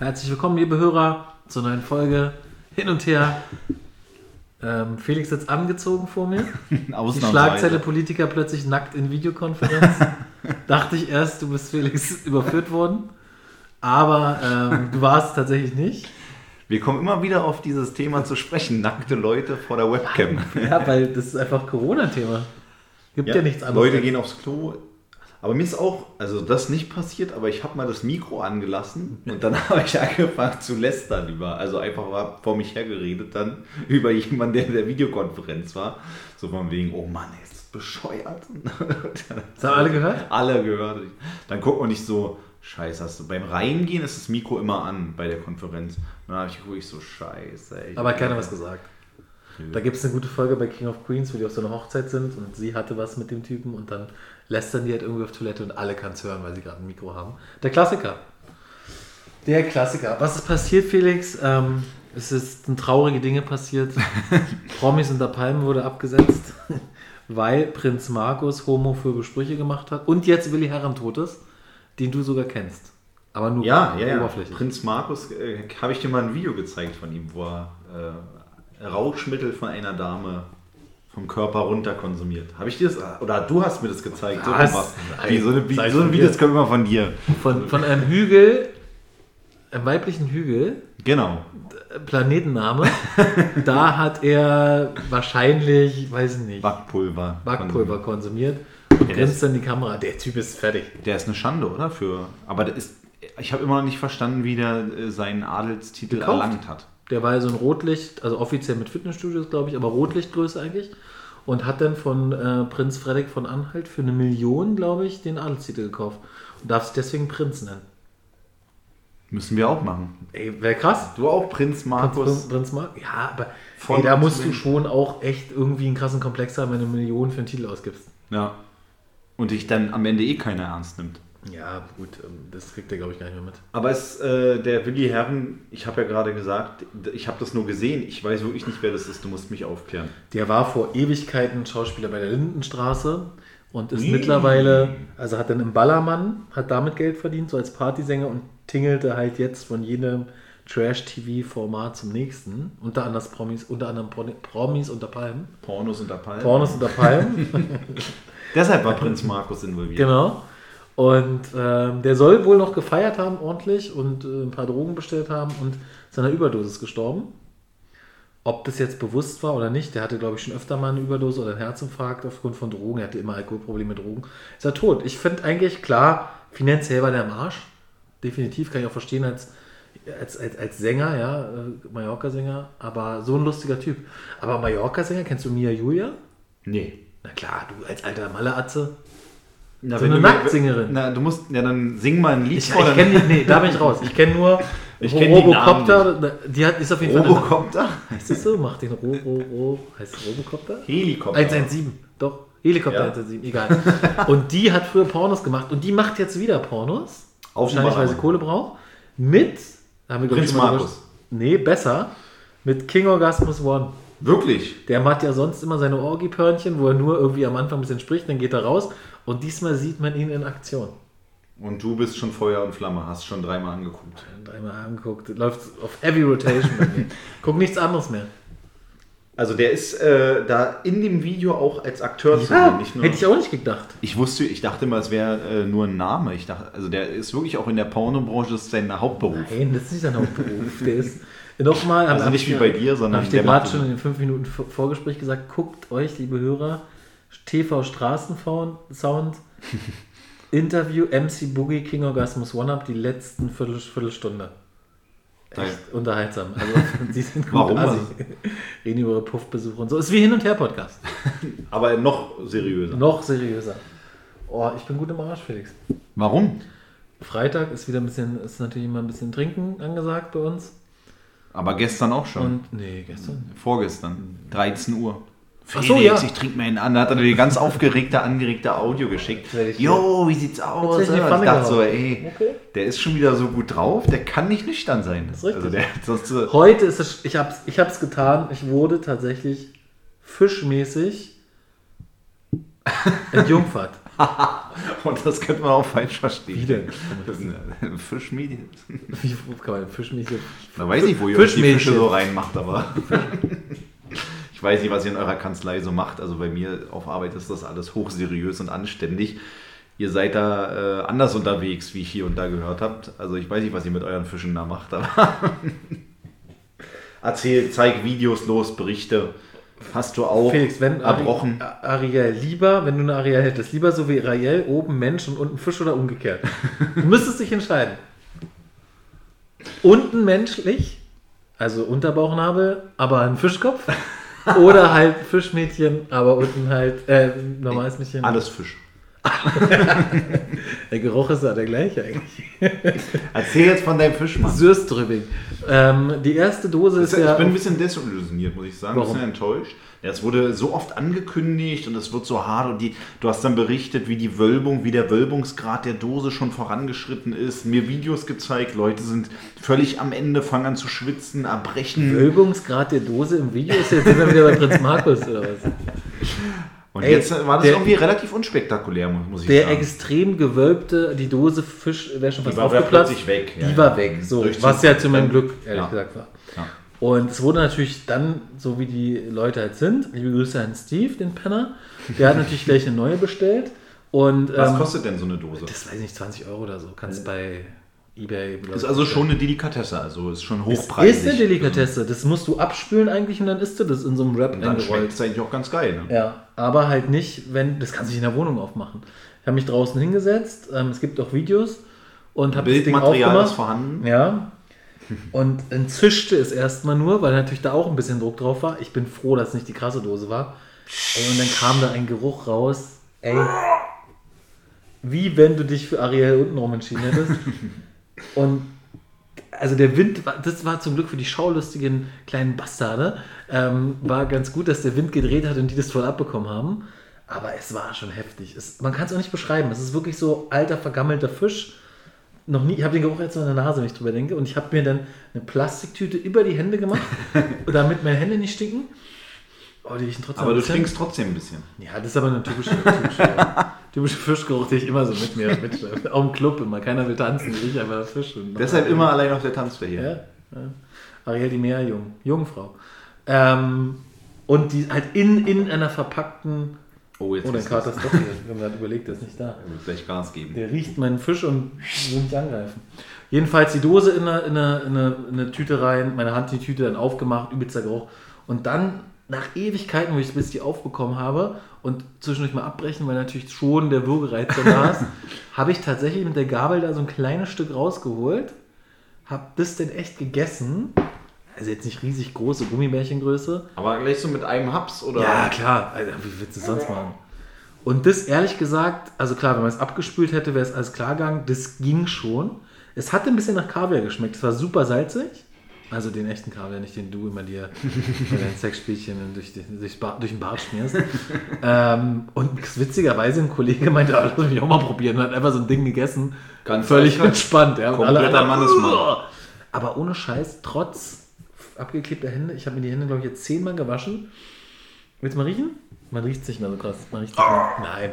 Herzlich willkommen, liebe Hörer, zur neuen Folge Hin und Her. Ähm, Felix sitzt angezogen vor mir. Die Schlagzeile Politiker plötzlich nackt in Videokonferenz. Dachte ich erst, du bist Felix überführt worden. Aber ähm, du warst tatsächlich nicht. Wir kommen immer wieder auf dieses Thema zu sprechen, nackte Leute vor der Webcam. Ja, weil das ist einfach Corona-Thema. Gibt ja, ja nichts anderes. Leute gehen aufs Klo, aber mir ist auch, also das nicht passiert, aber ich habe mal das Mikro angelassen und dann habe ich angefangen zu lästern über, also einfach vor mich hergeredet dann über jemanden, der in der Videokonferenz war. So von wegen, oh Mann, ist das bescheuert. Das haben alle gehört? Alle gehört. Dann guckt man nicht so, scheiße, hast du, beim Reingehen ist das Mikro immer an bei der Konferenz. Und dann habe ich ruhig so, scheiße. Aber hat keiner was gesagt. Da gibt es eine gute Folge bei King of Queens, wo die auf so einer Hochzeit sind und sie hatte was mit dem Typen und dann lästern die halt irgendwie auf Toilette und alle kann es hören, weil sie gerade ein Mikro haben. Der Klassiker. Der Klassiker. Was ist passiert, Felix? Ähm, es sind traurige Dinge passiert. Promis unter Palmen wurde abgesetzt, weil Prinz Markus homophobe Sprüche gemacht hat und jetzt Willi Herren tot ist, den du sogar kennst. Aber nur ja, ja, ja. Prinz Markus, äh, habe ich dir mal ein Video gezeigt von ihm, wo er äh, Rauschmittel von einer Dame vom Körper runter konsumiert. Habe ich dir das, oder du hast mir das gezeigt. Was? So, Wie, so, eine, wie, so ein Video, das kommt immer von dir. Von, von einem Hügel, einem weiblichen Hügel. Genau. Planetenname. da hat er wahrscheinlich, weiß ich nicht. Backpulver. Backpulver konsumiert. konsumiert grinst dann die Kamera. Der Typ ist fertig. Der ist eine Schande, oder? Für, aber der ist, ich habe immer noch nicht verstanden, wie der äh, seinen Adelstitel Gekauft. erlangt hat. Der war ja so ein Rotlicht, also offiziell mit Fitnessstudios, glaube ich, aber Rotlichtgröße eigentlich. Und hat dann von äh, Prinz Frederik von Anhalt für eine Million, glaube ich, den Adelstitel gekauft. Und darf sich deswegen Prinz nennen. Müssen wir auch machen. Ey, wäre krass. Du auch Prinz Markus. Prinz, Prinz Markus? Ja, aber ey, da musst du schon auch echt irgendwie einen krassen Komplex haben, wenn du eine Million für einen Titel ausgibst. Ja. Und dich dann am Ende eh keiner ernst nimmt. Ja, gut, ähm, das kriegt er, glaube ich, gar nicht mehr mit. Aber es, äh, der Willi Herren, ich habe ja gerade gesagt, ich habe das nur gesehen, ich weiß wirklich nicht, wer das ist, du musst mich aufklären. Der war vor Ewigkeiten Schauspieler bei der Lindenstraße und ist mmh. mittlerweile, also hat dann im Ballermann, hat damit Geld verdient, so als Partysänger und tingelte halt jetzt von jedem Trash-TV-Format zum nächsten. Unter anderem Promis, unter anderem Promis unter Palmen. Pornos unter Palmen. Pornos unter Palmen. Deshalb war Prinz Markus involviert. Genau. Und ähm, der soll wohl noch gefeiert haben, ordentlich, und äh, ein paar Drogen bestellt haben und seiner Überdosis gestorben. Ob das jetzt bewusst war oder nicht, der hatte, glaube ich, schon öfter mal eine Überdosis oder einen Herzinfarkt aufgrund von Drogen. Er hatte immer Alkoholprobleme mit Drogen. Ist er tot. Ich finde eigentlich klar, finanziell war der am Arsch. Definitiv kann ich auch verstehen als, als, als, als Sänger, ja, äh, Mallorca-Sänger, aber so ein lustiger Typ. Aber Mallorca-Sänger, kennst du Mia Julia? Nee. Na klar, du als alter Malle-Atze. Na, so eine Nacktsängerin. Na, du musst, ja, dann sing mal ein Lied ich. Ich kenne die, nee, da bin ich raus. Ich kenne nur ich kenn Robocopter. Die, die hat, ist auf jeden Fall. Robocopter? Heißt das so? Macht den Ro, Ro, Ro, heißt es Robocopter? Helikopter. 117, doch. Helikopter ja. 117, egal. und die hat früher Pornos gemacht und die macht jetzt wieder Pornos. Wahrscheinlich, weil sie Kohle braucht. Mit, haben wir Prinz Markus. Nee, besser. Mit King Orgasmus One. Wirklich? Der macht ja sonst immer seine Orgi-Pörnchen, wo er nur irgendwie am Anfang ein bisschen spricht, dann geht er raus und diesmal sieht man ihn in Aktion. Und du bist schon Feuer und Flamme, hast schon dreimal angeguckt. Dreimal angeguckt, läuft auf Heavy Rotation bei mir. Guck nichts anderes mehr. Also der ist äh, da in dem Video auch als Akteur ja, zu sehen. Nicht nur, hätte ich auch nicht gedacht. Ich wusste, ich dachte immer, es wäre äh, nur ein Name. Ich dachte, also der ist wirklich auch in der Pornobranche, das ist sein Hauptberuf. Nein, das ist nicht sein Hauptberuf. der ist nochmal. Also nicht wie bei dir, sondern. Habe ich dir gerade schon in den fünf Minuten Vorgespräch gesagt, guckt euch, liebe Hörer, TV Straßensound, Interview MC Boogie King Orgasmus One Up die letzten Viertel, Viertelstunde. Echt Nein. unterhaltsam. Also, sie sind gut Warum? Also? Reden über Puffbesuche und so. Ist wie Hin- und Her-Podcast. Aber noch seriöser. Noch seriöser. Oh, ich bin gut im Arsch, Felix. Warum? Freitag ist wieder ein bisschen, ist natürlich immer ein bisschen Trinken angesagt bei uns. Aber gestern auch schon. Und, nee, gestern. Vorgestern. 13 Uhr. Felix, so, ja. ich trinke mir einen an. Da hat er dir ganz aufgeregte, angeregte Audio geschickt. Jo, wie sieht's aus? Ich, ich dachte so, ey, okay. der ist schon wieder so gut drauf, der kann nicht nüchtern sein. Das ist richtig. Also der, Heute ist es, ich hab's, ich hab's getan, ich wurde tatsächlich fischmäßig entjungfert. Und das könnte man auch falsch verstehen. Wie denn? Fischmädchen. Wie kann man Fischmädchen? Da weiß ich, wo ihr die. Fische so reinmacht, aber. Ich weiß nicht, was ihr in eurer Kanzlei so macht. Also bei mir auf Arbeit ist das alles hochseriös und anständig. Ihr seid da äh, anders unterwegs, wie ich hier und da gehört habt. Also ich weiß nicht, was ihr mit euren Fischen da macht, aber. Erzähl, zeig Videos los, Berichte. Hast du auch Felix, wenn erbrochen? Ari Ariel lieber, wenn du eine Ariel hättest, lieber so wie Ariel, oben Mensch und unten Fisch oder umgekehrt. Du müsstest dich entscheiden. Unten menschlich, also Unterbauchnabel, aber ein Fischkopf. Oder halt Fischmädchen, aber unten halt äh, normales Mädchen. Alles Fisch. Der Geruch ist ja der gleiche eigentlich. Erzähl jetzt von deinem Fischmann. Sürströbing. Ähm, die erste Dose ist Ich ja. bin ein bisschen desillusioniert, muss ich sagen. Warum? Ein bisschen enttäuscht. Ja, es wurde so oft angekündigt und es wird so hart und die, du hast dann berichtet, wie die Wölbung, wie der Wölbungsgrad der Dose schon vorangeschritten ist, mir Videos gezeigt, Leute sind völlig am Ende, fangen an zu schwitzen, erbrechen. Wölbungsgrad der Dose im Video ist jetzt sind wir wieder bei Prinz Markus oder was? Und Ey, jetzt war das der- irgendwie relativ unspektakulär, muss ich Der sagen. extrem gewölbte, die Dose Fisch wäre schon fast war aufgeplatzt. plötzlich weg, die ja. war weg, so. Was ja zu meinem Glück, ehrlich Ja. gesagt, war. Ja. Und es wurde natürlich dann, so wie die Leute halt sind, liebe Grüße an Steve, den Penner, der hat natürlich gleich eine neue bestellt. Und Was ähm, kostet denn so eine Dose? das weiß ich nicht, 20 Euro oder so. Kannst bei Ebay. ist also schon eine Delikatesse, also ist schon Das hochpreisig. ist eine Delikatesse. Das musst du abspülen eigentlich und dann isst du das in so einem Wrap Und dann schmeckt es eigentlich auch ganz geil. Ne? Ja, aber halt nicht, wenn, das kannst du nicht in der Wohnung aufmachen. Ich habe mich draußen hingesetzt, ähm, es gibt auch Videos und habe das Ding Bildmaterial ist aufgemacht. vorhanden. Ja. Und dann zischte es erstmal nur, weil natürlich da auch ein bisschen Druck drauf war. Ich bin froh, dass es nicht die krasse Dose war. Ey, und dann kam da ein Geruch raus. Ey, wie wenn du dich für Ariel untenrum entschieden hättest. Und also der Wind, das war zum Glück für die schaulustigen kleinen Bastarde, ähm, war ganz gut, dass der Wind gedreht hat und die das voll abbekommen haben. Aber es war schon heftig. Es, man kann es auch nicht beschreiben. Es ist wirklich so alter, vergammelter Fisch. Noch nie, ich habe den Geruch jetzt so in der Nase, wenn ich drüber denke. Und ich habe mir dann eine Plastiktüte über die Hände gemacht, damit meine Hände nicht stinken. Oh, die riechen trotzdem Aber ein du stinkst trotzdem ein bisschen. Ja, das ist aber eine typische, typische, typische Fischgeruch, den ich immer so mit mir mitschleppe. Auch im Club immer. Keiner will tanzen, ich rieche einfach Fisch. Deshalb immer allein auf der Tanzfläche. Ja, ja. Ariel die Meerjung, Jungfrau. Ähm, und die halt in, in einer verpackten. Oh, jetzt Oh, dein ist Kater ist doch hier. Wir haben gerade überlegt, der ist nicht da. Er wird gleich Gas geben. Der riecht meinen Fisch und will mich angreifen. Jedenfalls die Dose in eine, in, eine, in, eine, in eine Tüte rein, meine Hand die Tüte dann aufgemacht, übelster Geruch. Und dann nach Ewigkeiten, wo ich bis die aufbekommen habe und zwischendurch mal abbrechen, weil natürlich schon der Würgereiz da ist, habe ich tatsächlich mit der Gabel da so ein kleines Stück rausgeholt, habe das denn echt gegessen. Also jetzt nicht riesig große Gummibärchengröße, Aber gleich so mit einem Haps oder? ja, klar. Alter, wie willst du es sonst machen? Und das ehrlich gesagt, also klar, wenn man es abgespült hätte, wäre es alles klar gegangen. Das ging schon. Es hatte ein bisschen nach Kaviar geschmeckt. Es war super salzig. Also den echten Kaviar, nicht den du immer dir bei deinen Sexspielchen durch, Bar- durch den Bart schmierst. ähm, und witzigerweise ein Kollege meinte, ah, lass mich auch mal probieren. Und hat einfach so ein Ding gegessen. Ganz völlig entspannt. Ja. Kompletter Mannesmann. Aber ohne Scheiß, trotz abgeklebter Hände, ich habe mir die Hände, glaube ich, jetzt zehnmal gewaschen. Willst du mal riechen? Man riecht es nicht mehr so krass. Man riecht's nicht mehr. Nein.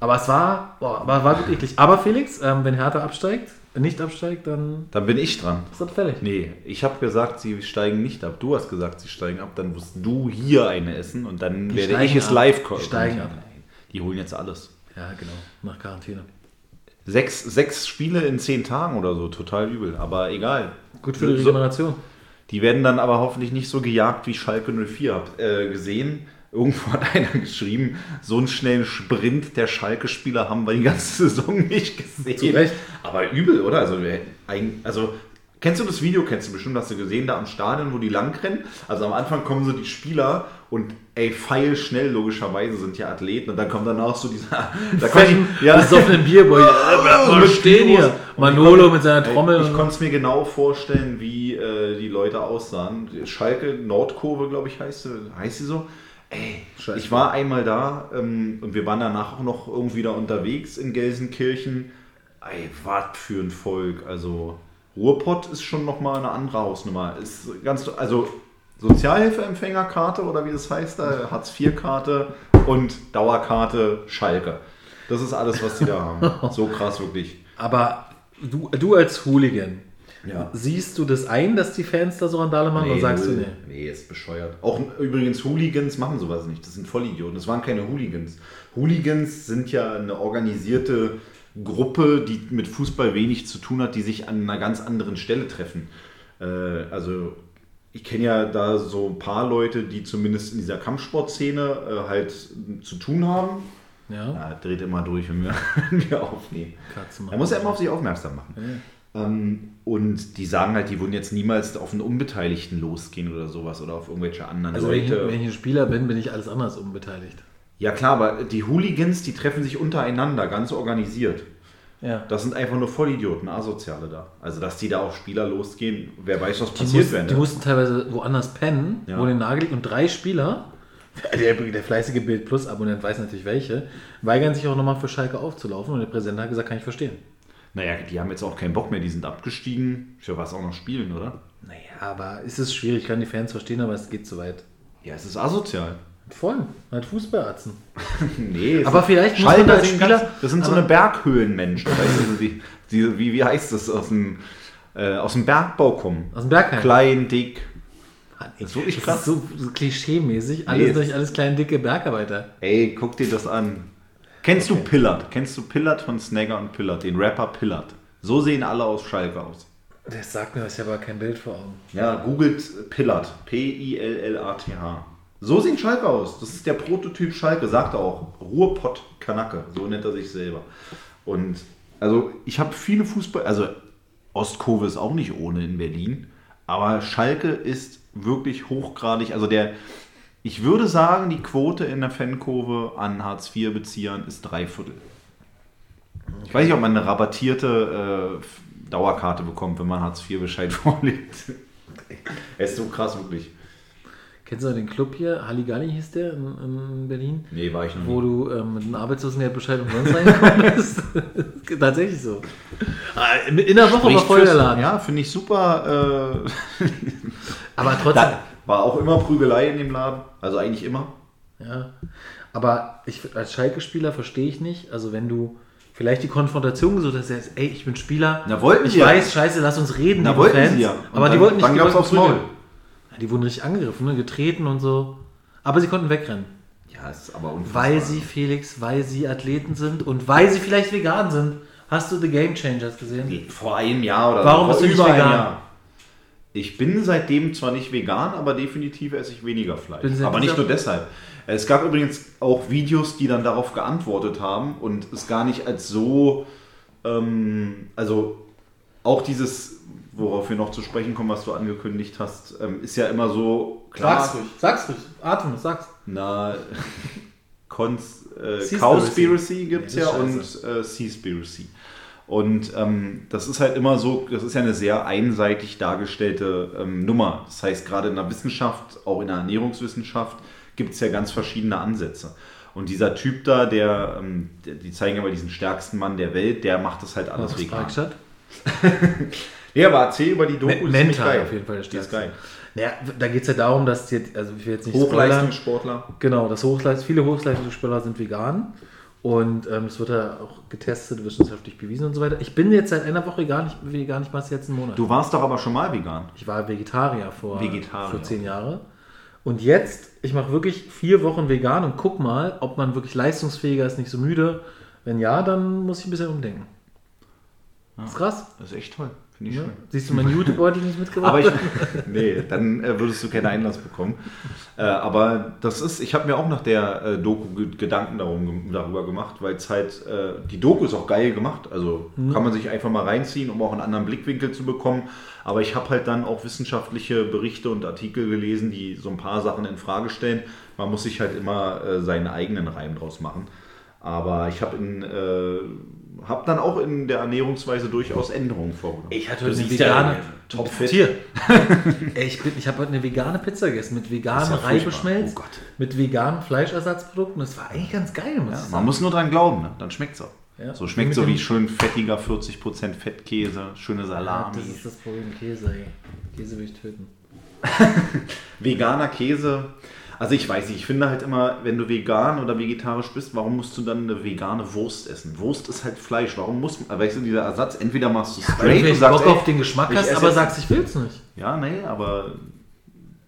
Aber es war, boah, war, war gut eklig. Aber Felix, ähm, wenn Hertha absteigt, nicht absteigt, dann Dann bin ich dran. ist das fällig. Nee, ich habe gesagt, sie steigen nicht ab. Du hast gesagt, sie steigen ab. Dann musst du hier eine essen und dann Die werde ich es ab. live Die kochen. steigen ab. Die holen jetzt alles. Ja, genau. Nach Quarantäne. Sechs, sechs Spiele in zehn Tagen oder so, total übel. Aber egal. Gut für die So- Regeneration. Die werden dann aber hoffentlich nicht so gejagt wie Schalke 04. Hab äh, gesehen, irgendwo hat einer geschrieben, so einen schnellen Sprint der Schalke-Spieler haben wir die ganze Saison nicht gesehen. Zu Recht. Aber übel, oder? Also, also kennst du das Video? Kennst du bestimmt, hast du gesehen, da am Stadion, wo die langrennen? Also am Anfang kommen so die Spieler und ey, feilschnell logischerweise sind ja Athleten und dann kommt danach so dieser... Da kommt ja, besoffenen Bierboy. Äh, mal mit stehen hier. Manolo mit seiner Trommel. Ich konnte es mir genau vorstellen, wie äh, die Leute aussahen. Schalke, Nordkurve, glaube ich, heißt sie. Heißt sie so? Ey, Scheiße. ich war einmal da ähm, und wir waren danach auch noch irgendwie da unterwegs in Gelsenkirchen. Ey, was für ein Volk. Also Ruhrpott ist schon nochmal eine andere Hausnummer. Ist ganz, also Sozialhilfeempfängerkarte oder wie das heißt, da Hartz-IV-Karte und Dauerkarte Schalke. Das ist alles, was die da haben. So krass, wirklich. Aber du, du als Hooligan, Ja. siehst du das ein, dass die Fans da so Randale machen oder sagst null. du nee? Nee, ist bescheuert. Auch übrigens Hooligans machen sowas nicht. Das sind Vollidioten. Das waren keine Hooligans. Hooligans sind ja eine organisierte Gruppe, die mit Fußball wenig zu tun hat, die sich an einer ganz anderen Stelle treffen. Äh, also ich kenne ja da so ein paar Leute, die zumindest in dieser Kampfsportszene äh, halt zu tun haben. Ja, Ja, dreht immer durch, wenn wir, wenn wir aufnehmen. Er muss ja immer auf sich aufmerksam machen. Ähm, und die sagen halt, die würden jetzt niemals auf einen Unbeteiligten losgehen oder sowas oder auf irgendwelche anderen Also wenn ich, Leute. wenn ich ein Spieler bin, bin ich alles andere als unbeteiligt. Ja klar, aber die Hooligans, die treffen sich untereinander, ganz organisiert. Ja. Das sind einfach nur Vollidioten, Asoziale da. Also dass die da auf Spieler losgehen, wer weiß, was Die, passiert mussten, wäre. die Ne? mussten teilweise woanders pennen, Ja. wo den Nagel und drei Spieler, der, der fleißige Bild Plus Abonnent weiß natürlich welche, weigern sich auch nochmal für Schalke aufzulaufen und der Präsident hat gesagt, kann ich verstehen. Naja, die haben jetzt auch keinen Bock mehr, die sind abgestiegen. Für was auch noch spielen, oder? Naja, aber ist es schwierig, kann die Fans verstehen, aber es geht zu weit. Ja, es ist asozial. Voll, halt Fußballatzen. Nee, Aber vielleicht muss man da Spieler- ganz, das sind so eine Berghöhlenmenschen. weißt du, die, die, wie, wie heißt das? Aus dem, äh, aus dem Bergbau kommen. Aus dem Bergheim. Klein, dick. Das ist wirklich krass. so, klischee-mäßig. Alles Nee, durch alles kleine, dicke Bergarbeiter. Ey, guck dir das an. Kennst du Pillard? Kennst du Pillard von Snagger und Pillard? Den Rapper Pillard. So sehen alle aus Schalke aus. Das sagt mir ich habe aber kein Bild vor Augen. Ja, googelt Pillard. P-I-L-L-A-T-H. So sieht Schalke aus. Das ist der Prototyp Schalke, sagt er auch. Ruhrpott Kanacke, so nennt er sich selber. Und also ich habe viele Fußball, also Ostkurve ist auch nicht ohne in Berlin, aber Schalke ist wirklich hochgradig, also der, ich würde sagen, die Quote in der Fankurve an Hartz-IV-Beziehern ist drei Viertel. Ich weiß nicht, ob man eine rabattierte äh, Dauerkarte bekommt, wenn man Hartz-IV-Bescheid vorlegt. Ist so krass, wirklich. Kennst du den Club hier? Halligalli hieß der in, in Berlin? Nee, war ich noch Wo du ähm, mit einem Arbeitslosengeldbescheid umsonst reingekommen bist. Tatsächlich so. Ah, In der Woche war Spricht voll der Laden. Ja, finde ich super. Äh, Aber trotzdem. da war auch immer Prügelei in dem Laden. Also eigentlich immer. Ja. Aber ich, als Schalke-Spieler verstehe ich nicht, also wenn du vielleicht die Konfrontation gesucht hast, sagst, ey, ich bin Spieler, Na, wollten ich sie ja. weiß, scheiße, lass uns reden, Na, wollten Fans. sie ja. Und Aber die dann- wollten nicht, dann die gab's wollten aufs Maul. Die wurden richtig angegriffen, ne, getreten und so. Aber sie konnten wegrennen. Ja, ist aber unfassbar. Weil sie, Felix, weil sie Athleten sind und weil sie vielleicht vegan sind. Hast du The Game Changers gesehen? Vor einem Jahr oder Warum so. bist du nicht vegan? Ich bin seitdem zwar nicht vegan, aber definitiv esse ich weniger Fleisch. Aber nicht nur deshalb. Es gab übrigens auch Videos, die dann darauf geantwortet haben und es gar nicht als so, ähm, also auch dieses, worauf wir noch zu sprechen kommen, was du angekündigt hast, ähm, ist ja immer so Sag's ruhig, sag's ruhig. Atme, sag's. Na, Cons, äh. Cowspiracy gibt es ja und äh, Seaspiracy. Und ähm, das ist halt immer so, das ist ja eine sehr einseitig dargestellte ähm, Nummer. Das heißt, gerade in der Wissenschaft, auch in der Ernährungswissenschaft, gibt es ja ganz verschiedene Ansätze. Und dieser Typ da, der, ähm, die zeigen aber diesen stärksten Mann der Welt, der macht das halt alles Was vegan. Ja, aber erzähl über die Doku, Mental auf jeden Fall Die ist geil. Naja, da geht es ja darum, dass die, also ich will jetzt nicht spoilern. Hochleistungssportler. Genau, das Hochleist viele Hochleistungsspieler sind vegan. Und ähm, es wird ja auch getestet, wissenschaftlich bewiesen und so weiter. Ich bin jetzt seit einer Woche gar nicht vegan, ich mache es jetzt einen Monat. Du warst doch aber schon mal vegan. Ich war Vegetarier vor, Vegetarier, vor zehn Jahre. Und jetzt, ich mache wirklich vier Wochen vegan und guck mal, ob man wirklich leistungsfähiger ist, nicht so müde. Wenn ja, dann muss ich ein bisschen umdenken. Ist krass. Das ist echt toll. Finde ich Ne? schön. Siehst du meinen YouTube-Beutel nicht mitgebracht? Aber ich, nee, dann äh, würdest du keinen Einlass bekommen. Äh, aber das ist, ich habe mir auch nach der äh, Doku ge- Gedanken darum, darüber gemacht, weil es halt, äh, die Doku ist auch geil gemacht. Also kann man sich einfach mal reinziehen, um auch einen anderen Blickwinkel zu bekommen. Aber ich habe halt dann auch wissenschaftliche Berichte und Artikel gelesen, die so ein paar Sachen in Frage stellen. Man muss sich halt immer seinen eigenen Reim draus machen. Aber ich habe in äh, hab dann auch in der Ernährungsweise durchaus Änderungen vorgenommen. Ich hatte heute eine ja, vegane. topfit. Tier. Ey, ich bin- ich habe heute eine vegane Pizza gegessen mit veganem ja. Reibeschmelz, Oh Gott. mit veganen Fleischersatzprodukten. Das war eigentlich ganz geil, muss ich Man muss nur dran glauben, ne? dann schmeckt es auch. Ja. So schmeckt so wie schön fettiger 40% Fettkäse, schöne Ja, Salami. das ist das Problem, Käse, ey. Käse will ich töten. Veganer Käse. Also ich weiß nicht, ich finde halt immer, wenn du vegan oder vegetarisch bist, warum musst du dann eine vegane Wurst essen? Wurst ist halt Fleisch. Warum muss man, weißt du, dieser Ersatz, entweder machst du Weil du straight und vielleicht sagst, Bock ey, auf den Geschmack ich hast, aber sagst, ich will's nicht. Ja, nee, aber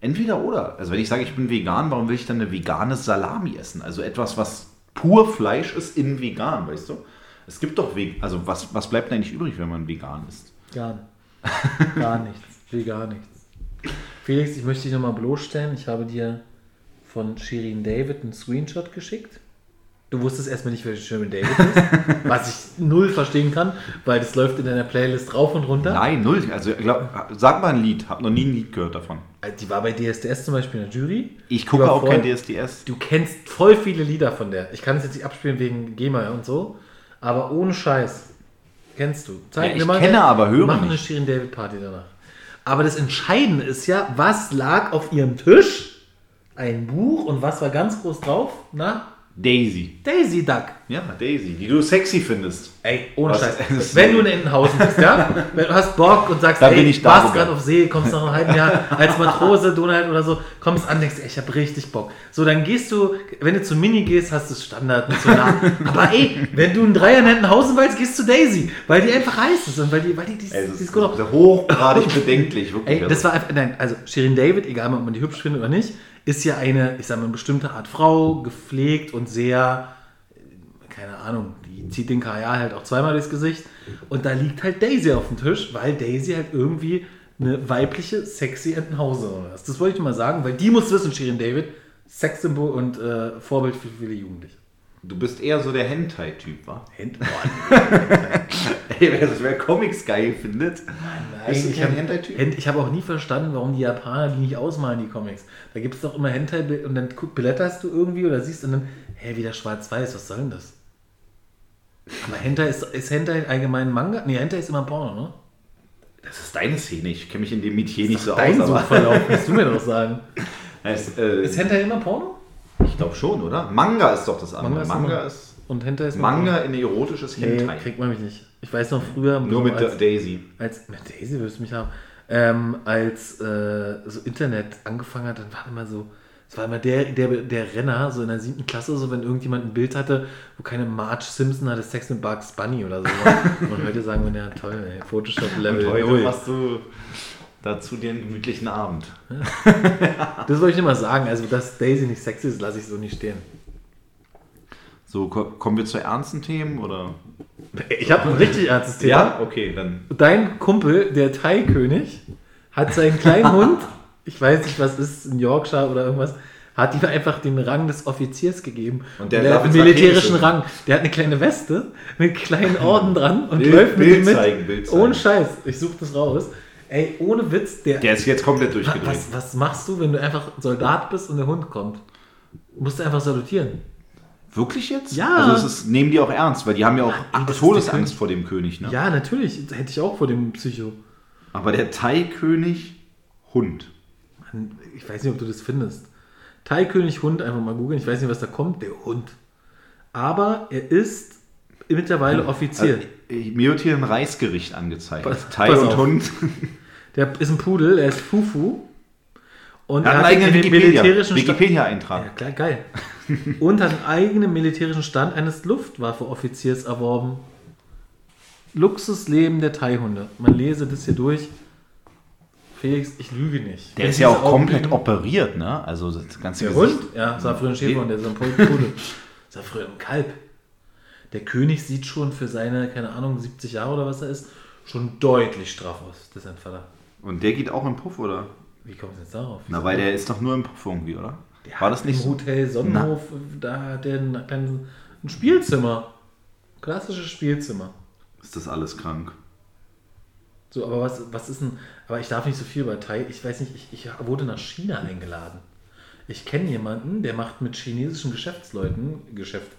entweder oder. Also wenn ich sage, ich bin vegan, warum will ich dann eine vegane Salami essen? Also etwas, was pur Fleisch ist in vegan, weißt du? Es gibt doch Weg, also was, was bleibt eigentlich übrig, wenn man vegan ist? Gar, gar nichts. Will gar nichts. Felix, ich möchte dich nochmal bloßstellen. Ich habe dir von Shirin David einen Screenshot geschickt. Du wusstest erstmal nicht, wer Shirin David ist, was ich null verstehen kann, weil das läuft in deiner Playlist rauf und runter. Nein, null. Also glaub, sag mal ein Lied, hab noch nie ein Lied gehört davon. Also Die war bei DSDS zum Beispiel in der Jury. Ich gucke auch voll- kein DSDS. Du kennst voll viele Lieder von der. Ich kann es jetzt nicht abspielen wegen GEMA und so, aber ohne Scheiß. Kennst du. Zeig Ja, mir ich mal. kenne, aber höre Wir machen eine nicht. Shirin David Party danach. Aber das Entscheidende ist ja, was lag auf ihrem Tisch? Ein Buch und was war ganz groß drauf? Na? Daisy. Daisy Duck. Ja, Daisy, die du sexy findest. Ey, ohne Was- Scheiß. Wenn du in Entenhausen bist, ja? Wenn du hast Bock und sagst, Da ey, bin ich da warst gerade auf See, kommst nach einem halben Jahr als Matrose, Donald oder so, kommst an, denkst, ey, ich hab richtig Bock. So, dann gehst du, wenn du zu Mini gehst, hast du Standard mit so nah. Aber ey, wenn du einen Dreier in Entenhausen willst, gehst du zu Daisy, weil die einfach heiß ist und weil die, weil die, die, Also, die ist gut hochgradig bedenklich, wirklich. Ey, das war einfach, nein, also Shirin David, egal ob man die hübsch findet oder nicht, ist ja eine, ich sag mal, eine bestimmte Art Frau, gepflegt und sehr, keine Ahnung, die zieht den Kajal halt auch zweimal durchs Gesicht. Und da liegt halt Daisy auf dem Tisch, weil Daisy halt irgendwie eine weibliche, sexy Entenhauserin ist. Das wollte ich mal sagen, weil die muss wissen, Shirin David, Sexsymbol und äh, Vorbild für viele Jugendliche. Du bist eher so der Hentai-Typ, wa? Hent Ey, wer, wer Comics geil findet. Bist du ich kein habe Hentai-Typ? ich hab auch nie verstanden, warum die Japaner die nicht ausmalen, die Comics. Da gibt es doch immer Hentai und dann blätterst du irgendwie oder siehst und dann, hä, wieder schwarz-weiß, was soll denn das? Aber Hentai ist, ist Hentai allgemein Manga? Nee, Hentai ist immer Porno, ne? Das ist deine Szene. Ich kenne mich in dem Metier nicht so Dein aus. Aber Suchverlauf, musst du mir doch sagen. es, äh, Ist Hentai immer Porno? Ich glaube schon, oder? Manga ist doch das andere. Manga Manga, ist ist, immer- Und Hentai ist Manga in erotisches? Nee, Hentai. kriegt man mich nicht. Ich weiß noch früher, Nur mit als, Daisy. als mit Daisy würdest du mich haben, ähm, als äh, so Internet angefangen hat, dann war immer so, es war immer der, der, der Renner, so in der siebten Klasse, so wenn irgendjemand ein Bild hatte, wo keine Marge Simpson hatte, Sex mit Bugs Bunny oder so. Und heute sagen wir, ja toll, ey, Photoshop Level. Und heute machst du dazu den gemütlichen Abend. Das wollte ich mal sagen, also dass Daisy nicht sexy ist, lasse ich so nicht stehen. So, ko kommen wir zu ernsten Themen, oder? Ich habe ein richtig ernstes Thema. Ja, okay, dann. Dein Kumpel, der Thai-König, hat seinen kleinen Hund, ich weiß nicht, was ist, in Yorkshire oder irgendwas, hat ihm einfach den Rang des Offiziers gegeben. Und der der darf hat einen militärischen Rang. Der hat eine kleine Weste mit kleinen Orden dran und Bild- läuft mit Bild ihm mit. zeigen, Bild zeigen. Ohne Scheiß. Ich suche das raus. Ey, ohne Witz, der. Der ist jetzt komplett durchgedreht. was, was machst du, wenn du einfach Soldat bist und der Hund kommt? Musst du einfach salutieren. Wirklich jetzt? Ja. Also es ist, nehmen die auch ernst, weil die haben ja auch das ist Todesangst vor dem König, ne? Ja, natürlich. Hätte ich auch vor dem Psycho. Aber der Thai-König Hund. Mann, Ich weiß nicht, ob du das findest. Thai-König Hund, einfach mal googeln. Ich weiß nicht, was da kommt. Der Hund. Aber er ist mittlerweile Offizier. Also, mir wird hier ein Reisgericht angezeigt. Pass- Thai pass und auf. Hund. Der ist ein Pudel, er ist Fufu. Und Er hat einen eigenen Wikipedia- militärischen Wikipedia-Eintrag. Ja, klar, geil. Und hat einen eigenen militärischen Stand eines Luftwaffe-Offiziers erworben. Luxusleben der Thai-Hunde. Man lese das hier durch. Felix, ich lüge nicht. Der Wenn ist ja auch komplett Augen- operiert, ne? Also das ganze Der Gesicht. Hund? Ja, das war früher ein Schäfer und der ist ein Pudel. Das war früher ein Kalb. Der König sieht schon für seine, keine Ahnung, 70 Jahre oder was er ist, schon deutlich straff aus. Das ist ein Vater. Und der geht auch im Puff, oder? Wie kommt es jetzt darauf? Na, weil der ist doch nur im Puff irgendwie, oder? Der War das nicht im so? Hotel Sonnenhof, da hat der ein, ein, ein Spielzimmer. Klassisches Spielzimmer. Ist das alles krank? So, aber was, was ist denn, aber ich darf nicht so viel über Thai, ich weiß nicht, ich, ich wurde nach China eingeladen. Ich kenne jemanden, der macht mit chinesischen Geschäftsleuten, Geschäft,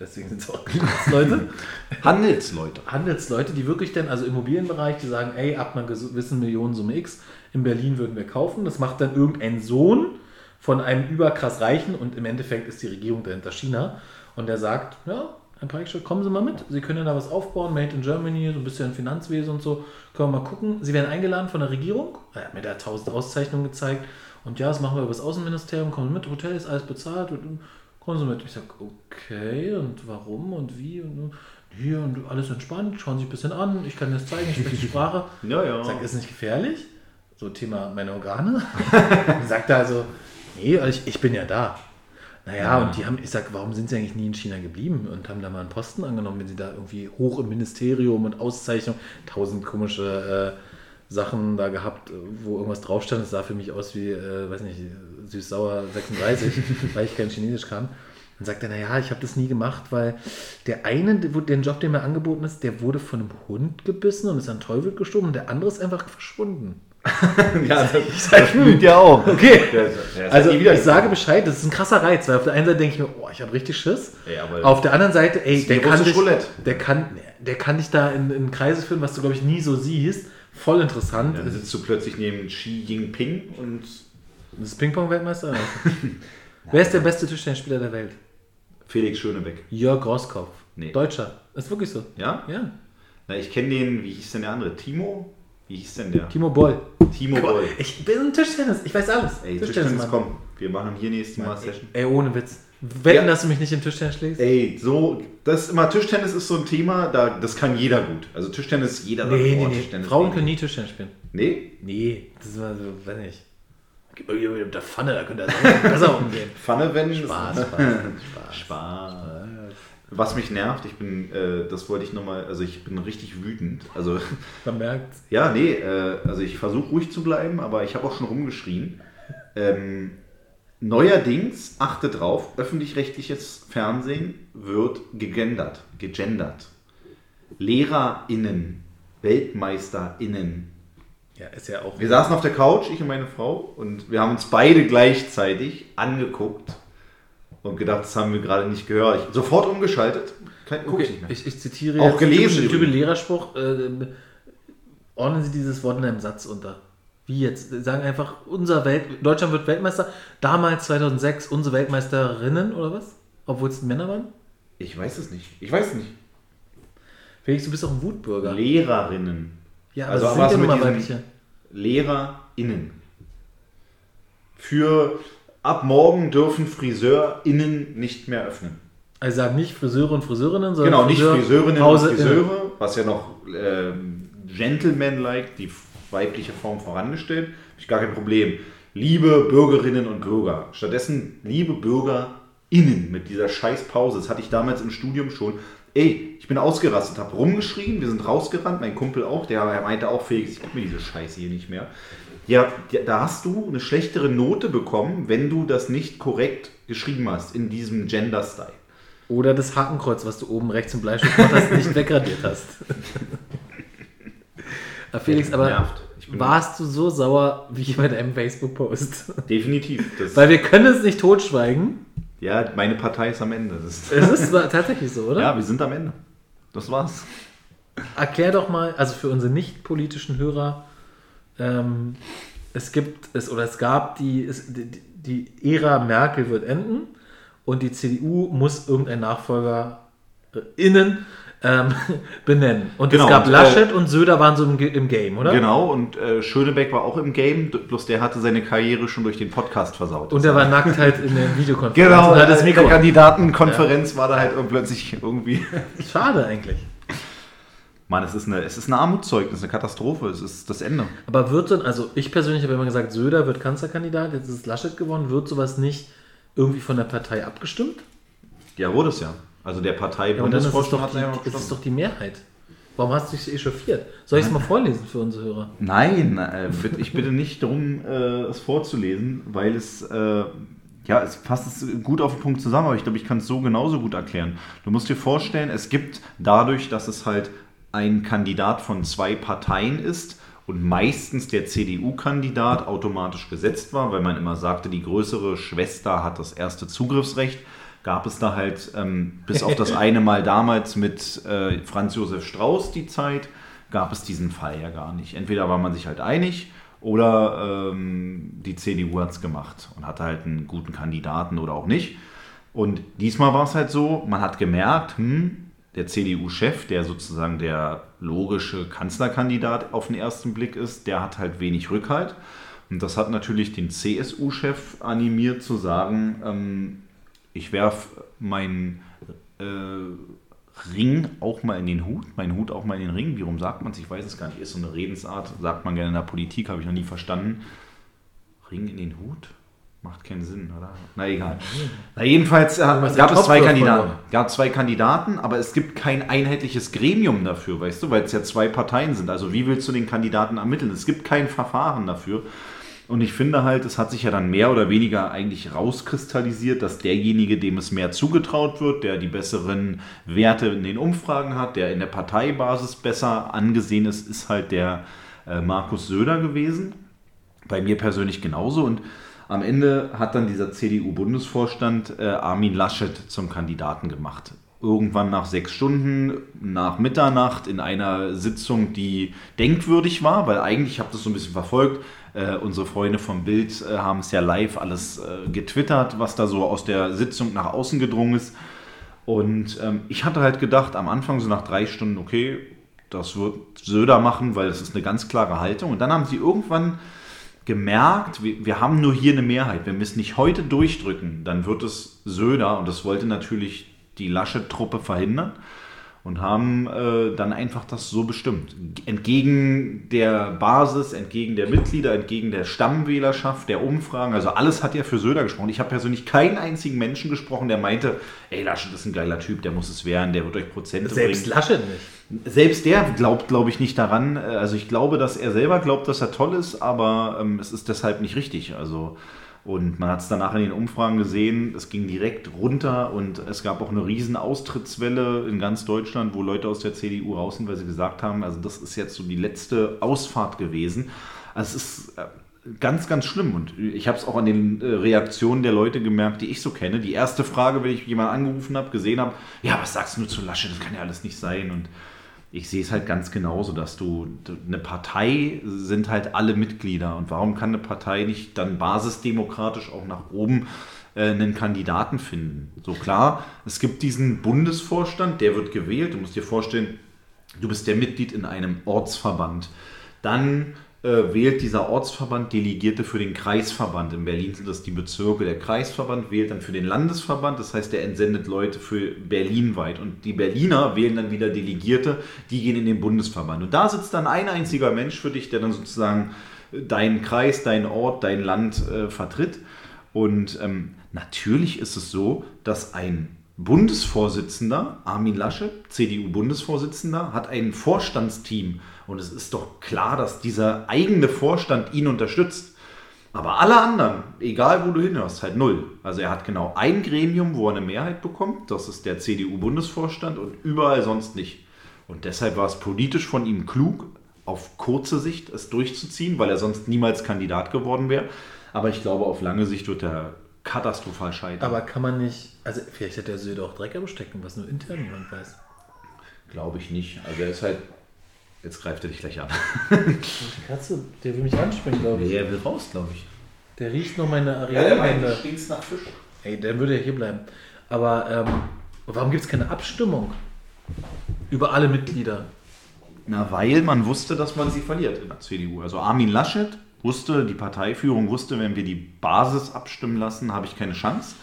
deswegen sind es auch Geschäftsleute, Handelsleute. Handelsleute, die wirklich dann, also Immobilienbereich, die sagen, ey, ab einer gewissen Millionensumme X in Berlin würden wir kaufen. Das macht dann irgendein Sohn von einem überkrass Reichen und im Endeffekt ist die Regierung dahinter China. Und der sagt, ja, Herr Preikschel, kommen Sie mal mit. Sie können ja da was aufbauen, Made in Germany, so ein bisschen Finanzwesen und so. Können wir mal gucken. Sie werden eingeladen von der Regierung. Er hat mir da tausend Auszeichnungen gezeigt. Und ja, das machen wir über das Außenministerium, kommen Sie mit, Hotel ist alles bezahlt. Mit. Ich sage, okay, und warum und wie? Und, hier und alles entspannt, schauen Sie sich ein bisschen an, ich kann das zeigen, ich spreche die Sprache. Ja, ja. Ich sage, ist nicht gefährlich? So Thema meine Organe. Sagt er also, nee, ich, ich bin ja da. Naja, Ja. und die haben, ich sag, warum sind sie eigentlich nie in China geblieben und haben da mal einen Posten angenommen, wenn sie da irgendwie hoch im Ministerium und Auszeichnung, tausend komische äh, Sachen da gehabt, wo irgendwas drauf stand. Das sah für mich aus wie, äh, weiß nicht, süß-sauer 36, weil ich kein Chinesisch kann. Dann sagt er, naja, ich habe das nie gemacht, weil der eine, den Job, der mir angeboten ist, der wurde von einem Hund gebissen und ist an Teufel gestorben und der andere ist einfach verschwunden. ja, das, das spielt ja auch. Okay. Der, der Also wieder ich sage Bescheid, das ist ein krasser Reiz, weil auf der einen Seite denke ich mir, oh, ich habe richtig Schiss. Aber Auf der anderen Seite, ey, der kann, dich, der, kann, der kann dich da in, in Kreise führen, was du, glaube ich, nie so siehst. Voll interessant. dann sitzt du plötzlich neben Xi Jinping und Das ist Ping-Pong-Weltmeister. Wer ist der beste Tischtennisspieler der Welt? Felix Schönebeck. Jörg Roskopf. Nee. Deutscher. Ist wirklich so. Ja? Ja. Na, ich kenne den, wie hieß denn der andere? Timo? Wie hieß denn der? Timo Boll. Timo Boll. Ich bin ein Tischtennis. Ich weiß alles. Ey, Tischtennis, Tischtennismann. komm. Wir machen hier nächstes Mal Session. Ey, ohne Witz. Wetten, Ja. dass du mich nicht im Tischtennis schlägst? Ey, so, das ist immer, Tischtennis ist so ein Thema, da, das kann jeder gut. Also Tischtennis, jeder sagt, Nee, nee, oh, nee. Tischtennis. Frauen nee. können nie Tischtennis spielen. Nee? Nee, das war so, weiß nicht. Gib mit der Pfanne, da könnte er besser umgehen. Pfanne wenden. Spaß, Spaß, Spaß. Spaß. Was mich nervt, ich bin, äh, das wollte ich nochmal, also ich bin richtig wütend. Also, Man merkt ja, nee, äh, also ich versuche ruhig zu bleiben, aber ich habe auch schon rumgeschrien. Ähm, neuerdings, achte drauf, öffentlich-rechtliches Fernsehen wird gegendert, gegendert. LehrerInnen, WeltmeisterInnen. Ja, ist ja auch. Wir saßen auf der Couch, ich und meine Frau, und wir haben uns beide gleichzeitig angeguckt und gedacht, das haben wir gerade nicht gehört. Ich, sofort umgeschaltet. Kein, guck ich Okay, nicht mehr. ich, ich zitiere Auch gelesen übrigens. Lehrerspruch. Äh, ordnen Sie dieses Wort in einem Satz unter. Wie jetzt? Sie Sagen einfach, unser Welt, Deutschland wird Weltmeister. Damals 2006 unsere Weltmeisterinnen oder was? Obwohl es Männer waren? Ich weiß es nicht. Ich weiß es nicht. Felix, du bist doch ein Wutbürger. Lehrerinnen. Ja, aber also es sind was ja mal weibliche. LehrerInnen. Für ab morgen dürfen FriseurInnen nicht mehr öffnen. Also sagen nicht Friseure und Friseurinnen, sondern Genau, nicht Friseurinnen und Hause- Friseure, was ja noch ähm, Gentleman-like, die weibliche Form vorangestellt, habe ich gar kein Problem. Liebe Bürgerinnen und Bürger, stattdessen liebe BürgerInnen mit dieser scheiß Pause, das hatte ich damals im Studium schon. Ey, ich bin ausgerastet, habe rumgeschrien, wir sind rausgerannt, mein Kumpel auch, der meinte auch, Felix, ich gib mir diese Scheiße hier nicht mehr. Ja, da hast du eine schlechtere Note bekommen, wenn du das nicht korrekt geschrieben hast in diesem Gender-Style. Oder das Hakenkreuz, was du oben rechts im Bleistift hast, nicht wegradiert hast. Aber Felix, aber Nervt. Warst du so sauer wie bei deinem Facebook-Post? Definitiv. Das, Weil wir können es nicht totschweigen. Ja, meine Partei ist am Ende. Das ist, Es ist tatsächlich so, oder? ja, wir sind am Ende. Das war's. Erklär doch mal, also für unsere nicht politischen Hörer, ähm, es gibt es oder es gab die, es, die, die Ära Merkel wird enden und die CDU muss irgendein Nachfolger äh, innen ähm, benennen. Und Genau, es gab und, äh, Laschet und Söder waren so im, im Game, oder? Genau, und äh, Schönebeck war auch im Game, bloß der hatte seine Karriere schon durch den Podcast versaut. Und er war nackt halt in der Videokonferenz. genau, und hat das in Mikro. der Kandidatenkonferenz war da halt plötzlich irgendwie. Schade eigentlich. Mann, es ist, eine, es ist ein Armutszeugnis, eine Katastrophe, es ist das Ende. Aber wird denn, also ich persönlich habe immer gesagt, Söder wird Kanzlerkandidat, jetzt ist Laschet geworden, wird sowas nicht irgendwie von der Partei abgestimmt? Ja, wurde es ja. Also der Partei Ja, ist hat die, ja ist es beschlossen. doch die Mehrheit. Warum hast du dich echauffiert? Soll ich es mal vorlesen für unsere Hörer? Nein, äh, ich bitte nicht darum, äh, es vorzulesen, weil es, äh, ja, es passt es gut auf den Punkt zusammen, aber ich glaube, ich kann es so genauso gut erklären. Du musst dir vorstellen, es gibt dadurch, dass es halt ein Kandidat von zwei Parteien ist und meistens der CDU-Kandidat automatisch gesetzt war, weil man immer sagte, die größere Schwester hat das erste Zugriffsrecht, gab es da halt ähm, bis auf das eine Mal damals mit äh, Franz Josef Strauß die Zeit, gab es diesen Fall ja gar nicht. Entweder war man sich halt einig oder ähm, die CDU hat es gemacht und hatte halt einen guten Kandidaten oder auch nicht. Und diesmal war es halt so, man hat gemerkt, hm, der CDU-Chef, der sozusagen der logische Kanzlerkandidat auf den ersten Blick ist, der hat halt wenig Rückhalt. Und das hat natürlich den CSU-Chef animiert zu sagen, ähm, ich werfe meinen äh, Ring auch mal in den Hut, meinen Hut auch mal in den Ring. Wie rum sagt man es? Ich weiß es gar nicht. Ist so eine Redensart, sagt man gerne in der Politik, habe ich noch nie verstanden. Ring in den Hut? Macht keinen Sinn, oder? Na egal. Na, jedenfalls äh, gab es zwei Kandidaten. Gab zwei Kandidaten, aber es gibt kein einheitliches Gremium dafür, weißt du, weil es ja zwei Parteien sind. Also wie willst du den Kandidaten ermitteln? Es gibt kein Verfahren dafür. Und ich finde halt, es hat sich ja dann mehr oder weniger eigentlich rauskristallisiert, dass derjenige, dem es mehr zugetraut wird, der die besseren Werte in den Umfragen hat, der in der Parteibasis besser angesehen ist, ist halt der äh, Markus Söder gewesen. Bei mir persönlich genauso. Und am Ende hat dann dieser CDU-Bundesvorstand äh, Armin Laschet zum Kandidaten gemacht. Irgendwann nach sechs Stunden, nach Mitternacht, in einer Sitzung, die denkwürdig war, weil eigentlich, ich habe das so ein bisschen verfolgt, äh, unsere Freunde vom Bild äh, haben es ja live alles äh, getwittert, was da so aus der Sitzung nach außen gedrungen ist. Und ähm, ich hatte halt gedacht, am Anfang so nach drei Stunden, okay, das wird Söder machen, weil es ist eine ganz klare Haltung. Und dann haben sie irgendwann gemerkt, wir, wir haben nur hier eine Mehrheit. Wenn wir es nicht heute durchdrücken, dann wird es Söder und das wollte natürlich die Laschet-Truppe verhindern und haben äh, dann einfach das so bestimmt. Entgegen der Basis, entgegen der Mitglieder, entgegen der Stammwählerschaft, der Umfragen, also alles hat ja für Söder gesprochen. Ich habe persönlich keinen einzigen Menschen gesprochen, der meinte, ey, Laschet ist ein geiler Typ, der muss es werden, der wird euch Prozente Selbst bringen. Laschet nicht. Selbst der glaubt, glaube ich, nicht daran. Also ich glaube, dass er selber glaubt, dass er toll ist, aber ähm, es ist deshalb nicht richtig. Also und man hat es danach in den Umfragen gesehen, es ging direkt runter und es gab auch eine riesen Austrittswelle in ganz Deutschland, wo Leute aus der CDU raus sind, weil sie gesagt haben, also das ist jetzt so die letzte Ausfahrt gewesen. Also es ist äh, ganz, ganz schlimm und ich habe es auch an den äh, Reaktionen der Leute gemerkt, die ich so kenne. Die erste Frage, wenn ich jemanden angerufen habe, gesehen habe, ja, was sagst du zu Lasche, das kann ja alles nicht sein und ich sehe es halt ganz genauso, dass du eine Partei sind halt alle Mitglieder und warum kann eine Partei nicht dann basisdemokratisch auch nach oben äh, einen Kandidaten finden? So klar, es gibt diesen Bundesvorstand, der wird gewählt. Du musst dir vorstellen, du bist der Mitglied in einem Ortsverband. Dann äh, wählt dieser Ortsverband Delegierte für den Kreisverband. In Berlin sind das die Bezirke. Der Kreisverband wählt dann für den Landesverband, das heißt, der entsendet Leute für Berlin weit. Und die Berliner wählen dann wieder Delegierte, die gehen in den Bundesverband. Und da sitzt dann ein einziger Mensch für dich, der dann sozusagen deinen Kreis, deinen Ort, dein Land äh, vertritt. Und ähm, natürlich ist es so, dass ein Bundesvorsitzender, Armin Lasche, CDU-Bundesvorsitzender, hat ein Vorstandsteam und es ist doch klar, dass dieser eigene Vorstand ihn unterstützt. Aber alle anderen, egal wo du hinhörst, halt null. Also er hat genau ein Gremium, wo er eine Mehrheit bekommt. Das ist der CDU-Bundesvorstand und überall sonst nicht. Und deshalb war es politisch von ihm klug, auf kurze Sicht es durchzuziehen, weil er sonst niemals Kandidat geworden wäre. Aber ich glaube, auf lange Sicht wird er katastrophal scheitern. Aber kann man nicht, also vielleicht hat der Söder auch Dreck am Stecken, was nur intern niemand weiß. Glaube ich nicht. Also er ist halt Jetzt greift er dich gleich an. Die Katze, der will mich anspringen, glaube ich. Der will raus, glaube ich. Der riecht noch meine Arealhände. Ja, der nach Fisch. Ey, der würde ja hier bleiben. Aber ähm, warum gibt es keine Abstimmung über alle Mitglieder? Na, weil man wusste, dass man sie verliert in der CDU. Also Armin Laschet wusste, die Parteiführung wusste, wenn wir die Basis abstimmen lassen, habe ich keine Chance.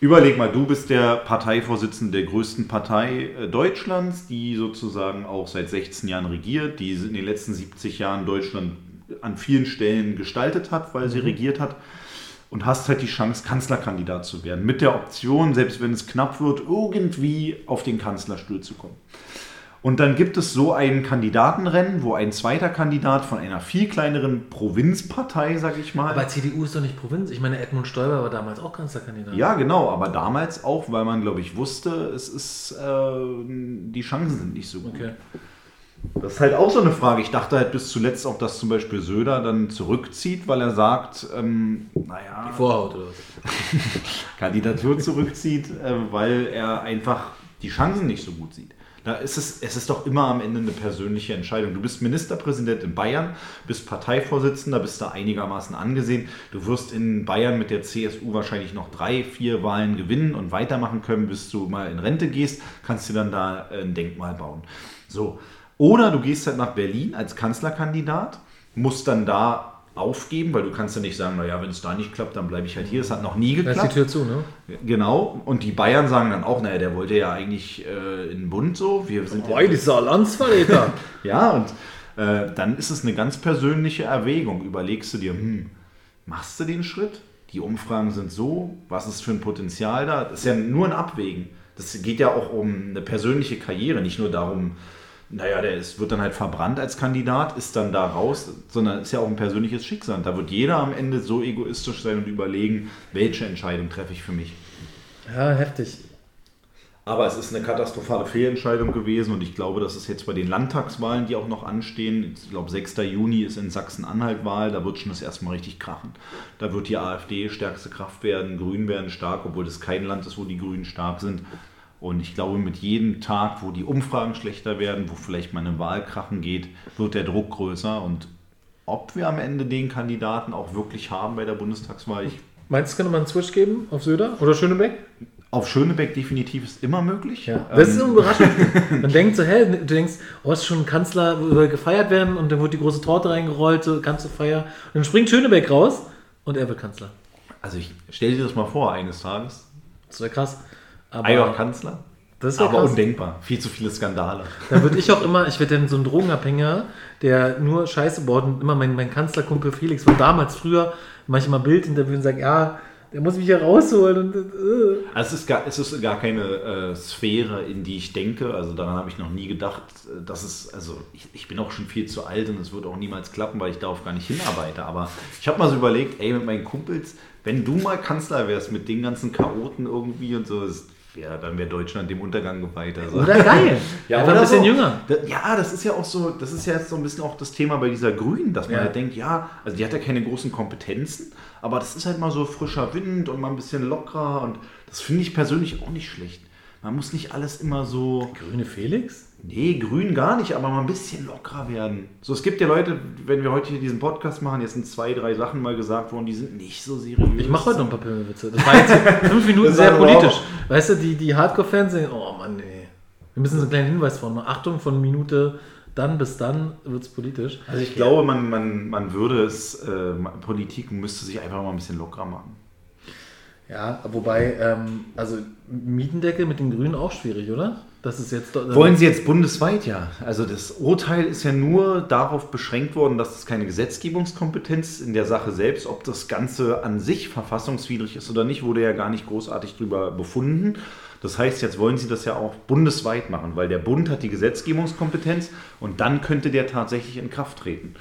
Überleg mal, du bist der Parteivorsitzende der größten Partei äh, Deutschlands, die sozusagen auch seit 16 Jahren regiert, die in den letzten 70 Jahren Deutschland an vielen Stellen gestaltet hat, weil sie mhm. regiert hat. Und hast halt die Chance, Kanzlerkandidat zu werden. Mit der Option, selbst wenn es knapp wird, irgendwie auf den Kanzlerstuhl zu kommen. Und dann gibt es so ein Kandidatenrennen, wo ein zweiter Kandidat von einer viel kleineren Provinzpartei, sag ich mal. Aber CDU ist doch nicht Provinz. Ich meine, Edmund Stoiber war damals auch Kanzlerkandidat. Ja, genau, aber damals auch, weil man, glaube ich, wusste, es ist, äh, die Chancen sind nicht so gut. Okay. Das ist halt auch so eine Frage. Ich dachte halt bis zuletzt auch, dass zum Beispiel Söder dann zurückzieht, weil er sagt, ähm, naja. Die Vorhaut oder was? Kandidatur zurückzieht, äh, weil er einfach die Chancen nicht so gut sieht. Da ist es, es ist doch immer am Ende eine persönliche Entscheidung. Du bist Ministerpräsident in Bayern, bist Parteivorsitzender, bist da einigermaßen angesehen. Du wirst in Bayern mit der CSU wahrscheinlich noch drei, vier Wahlen gewinnen und weitermachen können, bis du mal in Rente gehst, kannst dir dann da ein Denkmal bauen. So. Oder du gehst halt nach Berlin als Kanzlerkandidat, musst dann da aufgeben, weil du kannst ja nicht sagen, naja, wenn es da nicht klappt, dann bleibe ich halt hier. Es hat noch nie Da ist die geklappt. Tür zu, ne? Genau. Und die Bayern sagen dann auch, naja, der wollte ja eigentlich äh, in den Bund so. Wir sind ja, Boah, dieser Landsverräter. ja, und äh, dann ist es eine ganz persönliche Erwägung. Überlegst du dir, hm, machst du den Schritt? Die Umfragen sind so, was ist für ein Potenzial da? Das ist ja nur ein Abwägen. Das geht ja auch um eine persönliche Karriere, nicht nur darum, naja, der ist, wird dann halt verbrannt als Kandidat, ist dann da raus, sondern ist ja auch ein persönliches Schicksal. Da wird jeder am Ende so egoistisch sein und überlegen, welche Entscheidung treffe ich für mich. ja, heftig. Aber es ist eine katastrophale Fehlentscheidung gewesen und ich glaube, dass es jetzt bei den Landtagswahlen, die auch noch anstehen, ich glaube 6. Juni ist in Sachsen-Anhalt Wahl, da wird schon das erstmal richtig krachen. Da wird die AfD stärkste Kraft werden, Grünen werden stark, obwohl das kein Land ist, wo die Grünen stark sind. Und ich glaube, mit jedem Tag, wo die Umfragen schlechter werden, wo vielleicht mal eine Wahl krachen geht, wird der Druck größer. Und ob wir am Ende den Kandidaten auch wirklich haben bei der Bundestagswahl, ich Meinst du, könnte man einen Switch geben auf Söder oder Schönebeck? auf Schönebeck definitiv ist immer möglich. Ja. Das ist Ähm, überraschend. Man denkt so, hä, du denkst, oh, ist schon ein Kanzler, soll gefeiert werden und dann wird die große Torte reingerollt, so Kanzlerfeier. Und dann springt Schönebeck raus und er wird Kanzler. Also ich stell dir das mal vor, eines Tages. Das wäre krass. Aber Eier Kanzler. das wäre Aber krass. undenkbar. Viel zu viele Skandale. Da würde ich auch immer, ich werde dann so ein Drogenabhängiger, der nur Scheiße baut und immer mein, mein Kanzlerkumpel Felix von damals früher manchmal Bildinterviewen und sagt, ja, der muss mich hier rausholen und äh. Also es ist gar, es ist gar keine äh, Sphäre, in die ich denke. Also daran habe ich noch nie gedacht. äh, Dass es, also ich, ich bin auch schon viel zu alt und es wird auch niemals klappen, weil ich darauf gar nicht hinarbeite. Aber ich habe mal so überlegt, ey, mit meinen Kumpels, wenn du mal Kanzler wärst mit den ganzen Chaoten irgendwie und so, das wär, dann wäre Deutschland dem Untergang geweiht. Also. Oder geil. Ja, oder ein bisschen so. jünger. Da, ja, das ist ja auch so, das ist ja jetzt so ein bisschen auch das Thema bei dieser Grünen, dass man Ja. halt denkt, ja, also die hat ja keine großen Kompetenzen, aber das ist halt mal so frischer Wind und mal ein bisschen lockerer und das finde ich persönlich auch nicht schlecht. Man muss nicht alles immer so, Grüne Felix? Nee, grün gar nicht, aber mal ein bisschen lockerer werden. So, es gibt ja Leute, wenn wir heute hier diesen Podcast machen, jetzt sind zwei, drei Sachen mal gesagt worden, die sind nicht so seriös. Ich mache heute noch ein paar Pimmelwitze. Das war jetzt fünf Minuten sehr politisch. Weißt du, die, die Hardcore-Fans sagen, oh Mann, ey. Wir müssen so einen kleinen Hinweis machen. Achtung, von Minute dann bis dann wird es politisch. Also ich glaube, man, man, man würde es, äh, Politik müsste sich einfach mal ein bisschen lockerer machen. Ja, wobei, ähm, also Mietendeckel mit den Grünen auch schwierig, oder? Das ist jetzt doch- Wollen Sie jetzt bundesweit, ja. Also das Urteil ist ja nur darauf beschränkt worden, dass es keine Gesetzgebungskompetenz in der Sache selbst, ob das Ganze an sich verfassungswidrig ist oder nicht, wurde ja gar nicht großartig drüber befunden. Das heißt, jetzt wollen Sie das ja auch bundesweit machen, weil der Bund hat die Gesetzgebungskompetenz und dann könnte der tatsächlich in Kraft treten.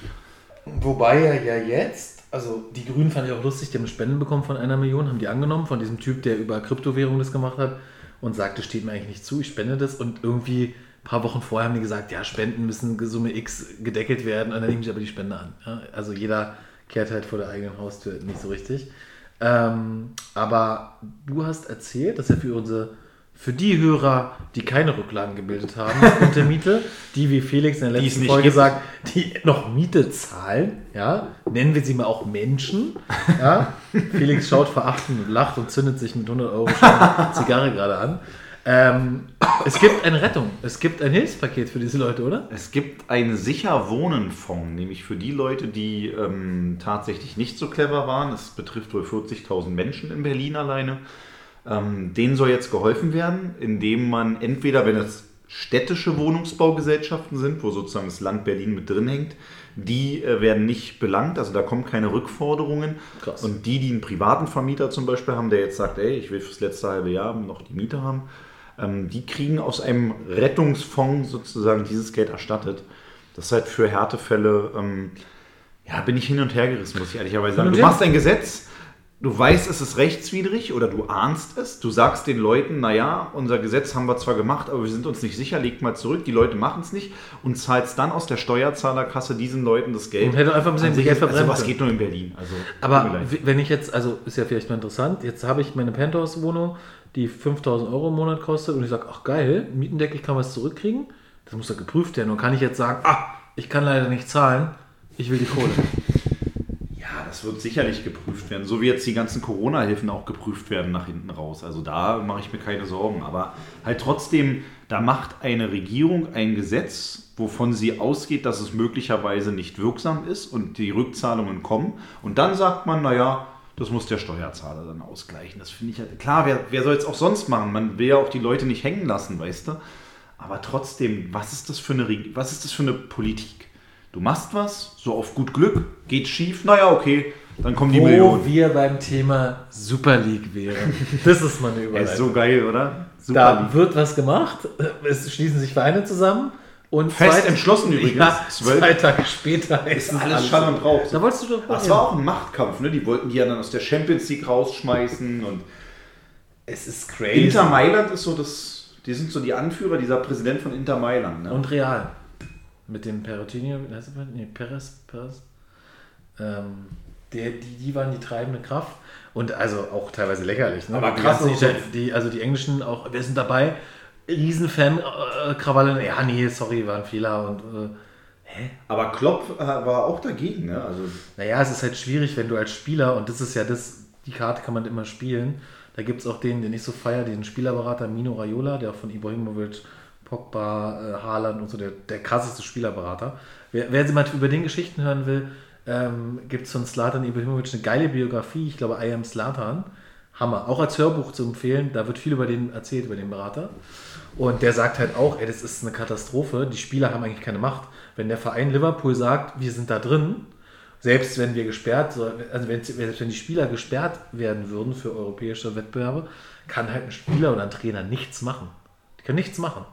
Wobei er ja jetzt, also die Grünen fand ich auch lustig, die haben Spenden bekommen von einer Million, haben die angenommen von diesem Typ, der über Kryptowährungen das gemacht hat und sagte, steht mir eigentlich nicht zu, ich spende das und irgendwie ein paar Wochen vorher haben die gesagt, ja, Spenden müssen Summe X gedeckelt werden und dann nehmen sie aber die Spende an. Ja? Also jeder kehrt halt vor der eigenen Haustür nicht so richtig. Ähm, aber du hast erzählt, dass er für unsere für die Hörer, die keine Rücklagen gebildet haben mit der Miete, die wie Felix in der letzten Folge gibt. sagt, die noch Miete zahlen, ja, nennen wir sie mal auch Menschen, ja. Felix schaut verachtend und lacht und zündet sich mit 100 Euro Zigarre gerade an. Ähm, es gibt eine Rettung, es gibt ein Hilfspaket für diese Leute, oder? Es gibt einen sicher Wohnen-Fonds, nämlich für die Leute, die ähm, tatsächlich nicht so clever waren. Es betrifft wohl 40.000 Menschen in Berlin alleine. Ähm, denen soll jetzt geholfen werden, indem man entweder, wenn es städtische Wohnungsbaugesellschaften sind, wo sozusagen das Land Berlin mit drin hängt, die äh, werden nicht belangt, also da kommen keine Rückforderungen. Krass. Und die, die einen privaten Vermieter zum Beispiel haben, der jetzt sagt, ey, ich will fürs letzte halbe Jahr noch die Miete haben, ähm, die kriegen aus einem Rettungsfonds sozusagen dieses Geld erstattet. Das ist halt für Härtefälle, ähm, ja, bin ich hin und her gerissen, muss ich ehrlicherweise sagen. Du machst ein Gesetz, du weißt, es ist rechtswidrig oder du ahnst es, du sagst den Leuten, naja, unser Gesetz haben wir zwar gemacht, aber wir sind uns nicht sicher, legt mal zurück, die Leute machen es nicht und zahlst dann aus der Steuerzahlerkasse diesen Leuten das Geld. Und hätte einfach ein bisschen Geld ist- also verbrennen was geht nur in Berlin. Also, Aber wenn ich jetzt, also ist ja vielleicht mal interessant, jetzt habe ich meine Penthouse-Wohnung, die 5000 Euro im Monat kostet und ich sage, ach geil, Mietendeckel, ich kann was zurückkriegen. Das muss ja geprüft werden. Und kann ich jetzt sagen, ah, ich kann leider nicht zahlen, ich will die Kohle. Das wird sicherlich geprüft werden. So wie jetzt die ganzen Corona-Hilfen auch geprüft werden nach hinten raus. Also da mache ich mir keine Sorgen. Aber halt trotzdem, da macht eine Regierung ein Gesetz, wovon sie ausgeht, dass es möglicherweise nicht wirksam ist und die Rückzahlungen kommen. Und dann sagt man, naja, das muss der Steuerzahler dann ausgleichen. Das finde ich halt, klar, wer, wer soll es auch sonst machen? Man will ja auch die Leute nicht hängen lassen, weißt du? Aber trotzdem, was ist das für eine, was ist das für eine Politik? Du machst was, so auf gut Glück, geht schief, naja, okay, dann kommen die Wo Millionen. wir beim Thema Super League wären. Das ist mal eine Ja, Überleitung. ist so geil, oder? da Lieb. wird was gemacht, es schließen sich Vereine zusammen und Fest zwei- entschlossen übrigens. Ja, zwei Tage später ist alles Schall und Rauch. Da wolltest du doch Das war auch ein Machtkampf, ne? Die wollten die ja dann aus der Champions League rausschmeißen und Es ist crazy. Inter Mailand ist so das, die sind so die Anführer, dieser Präsident von Inter Mailand. Ne? Und Real. Mit dem Perotini, wie heißt der? Nee, Perez, Perez. Ähm, der, die, die waren die treibende Kraft. Und also auch teilweise lächerlich. Ne? Aber Die krass Ita- die, also die Englischen auch, wir sind dabei. Riesenfan-Krawalle. ja, nee, sorry, war ein Fehler. Und äh, hä? Aber Klopp äh, war auch dagegen, ne? Also Naja, es ist halt schwierig, wenn du als Spieler, und das ist ja das, die Karte kann man immer spielen. Da gibt es auch den, den ich so feier, den Spielerberater Mino Raiola, der auch von Ibrahimovic, Pogba, äh, Haaland und so, der, der krasseste Spielerberater. Wer, wer mal über den Geschichten hören will, ähm, gibt es von Slatan Ibrahimovic eine geile Biografie, ich glaube I Am Slatan. Hammer. Auch als Hörbuch zu empfehlen, da wird viel über den erzählt, über den Berater. Und der sagt halt auch, ey, das ist eine Katastrophe, die Spieler haben eigentlich keine Macht. Wenn der Verein Liverpool sagt, wir sind da drin, selbst wenn wir gesperrt, so- also wenn, selbst wenn die Spieler gesperrt werden würden für europäische Wettbewerbe, kann halt ein Spieler oder ein Trainer nichts machen. Die können nichts machen.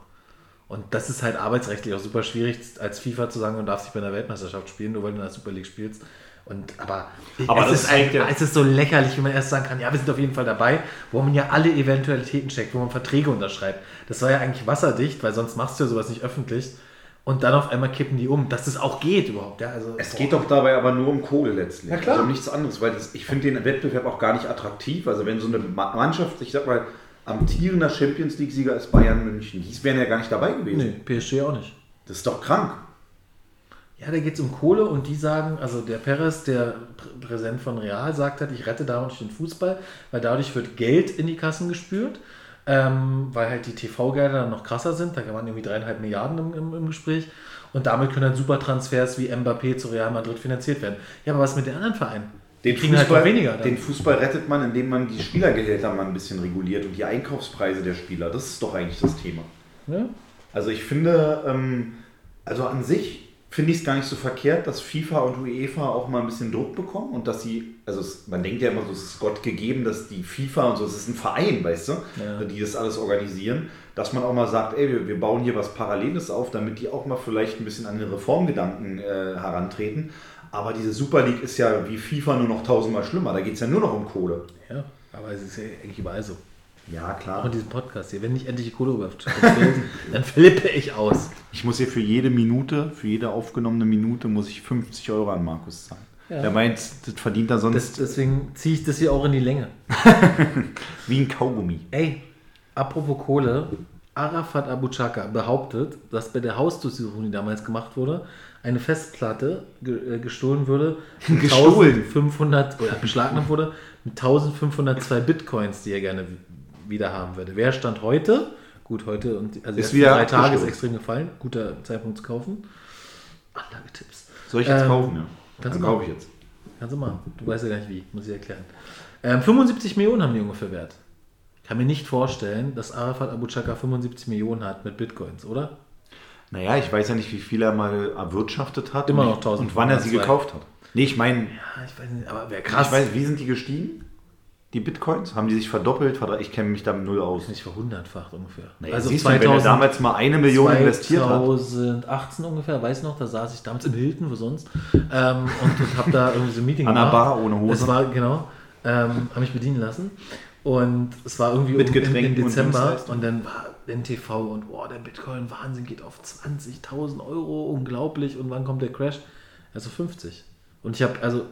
Und das ist halt arbeitsrechtlich auch super schwierig, als FIFA zu sagen, du darfst nicht bei einer Weltmeisterschaft spielen, nur weil du in der Super League spielst. Und, aber Aber es, das ist ein, ja- es ist so lächerlich, wie man erst sagen kann, ja, wir sind auf jeden Fall dabei, wo man ja alle Eventualitäten checkt, wo man Verträge unterschreibt. Das war ja eigentlich wasserdicht, weil sonst machst du ja sowas nicht öffentlich. Und dann auf einmal kippen die um, dass das auch geht überhaupt. Ja, also, es geht doch dabei aber nur um Kohle letztlich. Ja, klar. Also um nichts anderes, weil das, ich finde den Wettbewerb auch gar nicht attraktiv. Also wenn so eine Ma- Mannschaft, ich sag mal, amtierender Champions League-Sieger ist Bayern München, die wären ja gar nicht dabei gewesen. Nee, PSG auch nicht. Das ist doch krank. Ja, da geht es um Kohle und die sagen, also der Perez, der Pr- Präsident von Real, sagt halt, ich rette dadurch den Fußball, weil dadurch wird Geld in die Kassen gespült, ähm, weil halt die TV-Gelder dann noch krasser sind, da waren irgendwie dreieinhalb Milliarden im, im, im Gespräch und damit können halt Supertransfers wie Mbappé zu Real Madrid finanziert werden. Ja, aber was mit den anderen Vereinen? Den kriegen Fußball, halt weniger. den Fußball rettet man, indem man die Spielergehälter mal ein bisschen reguliert und die Einkaufspreise der Spieler. Das ist doch eigentlich das Thema. ja? Also ich finde, ähm, also an sich finde ich es gar nicht so verkehrt, dass FIFA und UEFA auch mal ein bisschen Druck bekommen und dass sie, also es, man denkt ja immer so, es ist Gott gegeben, dass die FIFA und so, es ist ein Verein, weißt du, Ja. die das alles organisieren, dass man auch mal sagt, ey, wir, wir bauen hier was Paralleles auf, damit die auch mal vielleicht ein bisschen an den Reformgedanken äh, herantreten. Aber diese Super League ist ja wie FIFA nur noch tausendmal schlimmer, da geht es ja nur noch um Kohle. ja, aber es ist ja eigentlich überall so. Ja, Auch klar. in diesem Podcast hier. Wenn nicht endlich die Kohle rüberfällt, dann flippe ich aus. Ich muss hier für jede Minute, für jede aufgenommene Minute, muss ich 50 Euro an Markus zahlen. Ja. Der meint, das verdient er sonst Das, deswegen ziehe ich das hier auch in die Länge. wie ein Kaugummi. Ey, apropos Kohle, Arafat Abu Chaka behauptet, dass bei der Hausdurchsuchung, die damals gemacht wurde, eine Festplatte ge äh, gestohlen wurde, mit Gestohlen? 1500 oder beschlagnahmt wurde, mit 1502 Bitcoins, die er gerne wieder haben würde. Wer stand heute? Gut, heute und also Ist wieder drei Tage ist extrem gefallen. Guter Zeitpunkt zu kaufen. Anlagetipps. Soll ich jetzt Ähm, kaufen? Ja. kannst Dann kaufe ich jetzt. Kannst du machen. Du weißt ja gar nicht wie, muss ich erklären. Ähm, 75 Millionen haben die ungefähr wert. Ich kann mir nicht vorstellen, dass Arafat Abu Chaka 75 Millionen hat mit Bitcoins, oder? Naja, ich weiß ja nicht, wie viel er mal erwirtschaftet hat. Immer und, noch 1000 Und wann er sie gekauft hat. Nee, ich meine, Ja, ich weiß nicht, aber wäre krass. ich weiß, wie sind die gestiegen? Die Bitcoins? Haben die sich verdoppelt? Ich kenne mich da null aus. nicht verhundertfaft ungefähr. Naja, also siehst du, wenn er damals mal eine Million investiert hat. 2018 ungefähr, weiß noch, da saß ich damals im Hilton, wo sonst, ähm, und, und habe da irgendwie so ein Meeting An gemacht. Bar ohne Hose. Es war, genau, ähm, habe mich bedienen lassen. Und es war irgendwie Mit Getränken und Dezember Dienstleistungen. und dann war NTV und boah, der Bitcoin-Wahnsinn geht auf 20.000 Euro, unglaublich. Und wann kommt der Crash? Also 50. Und ich habe, also,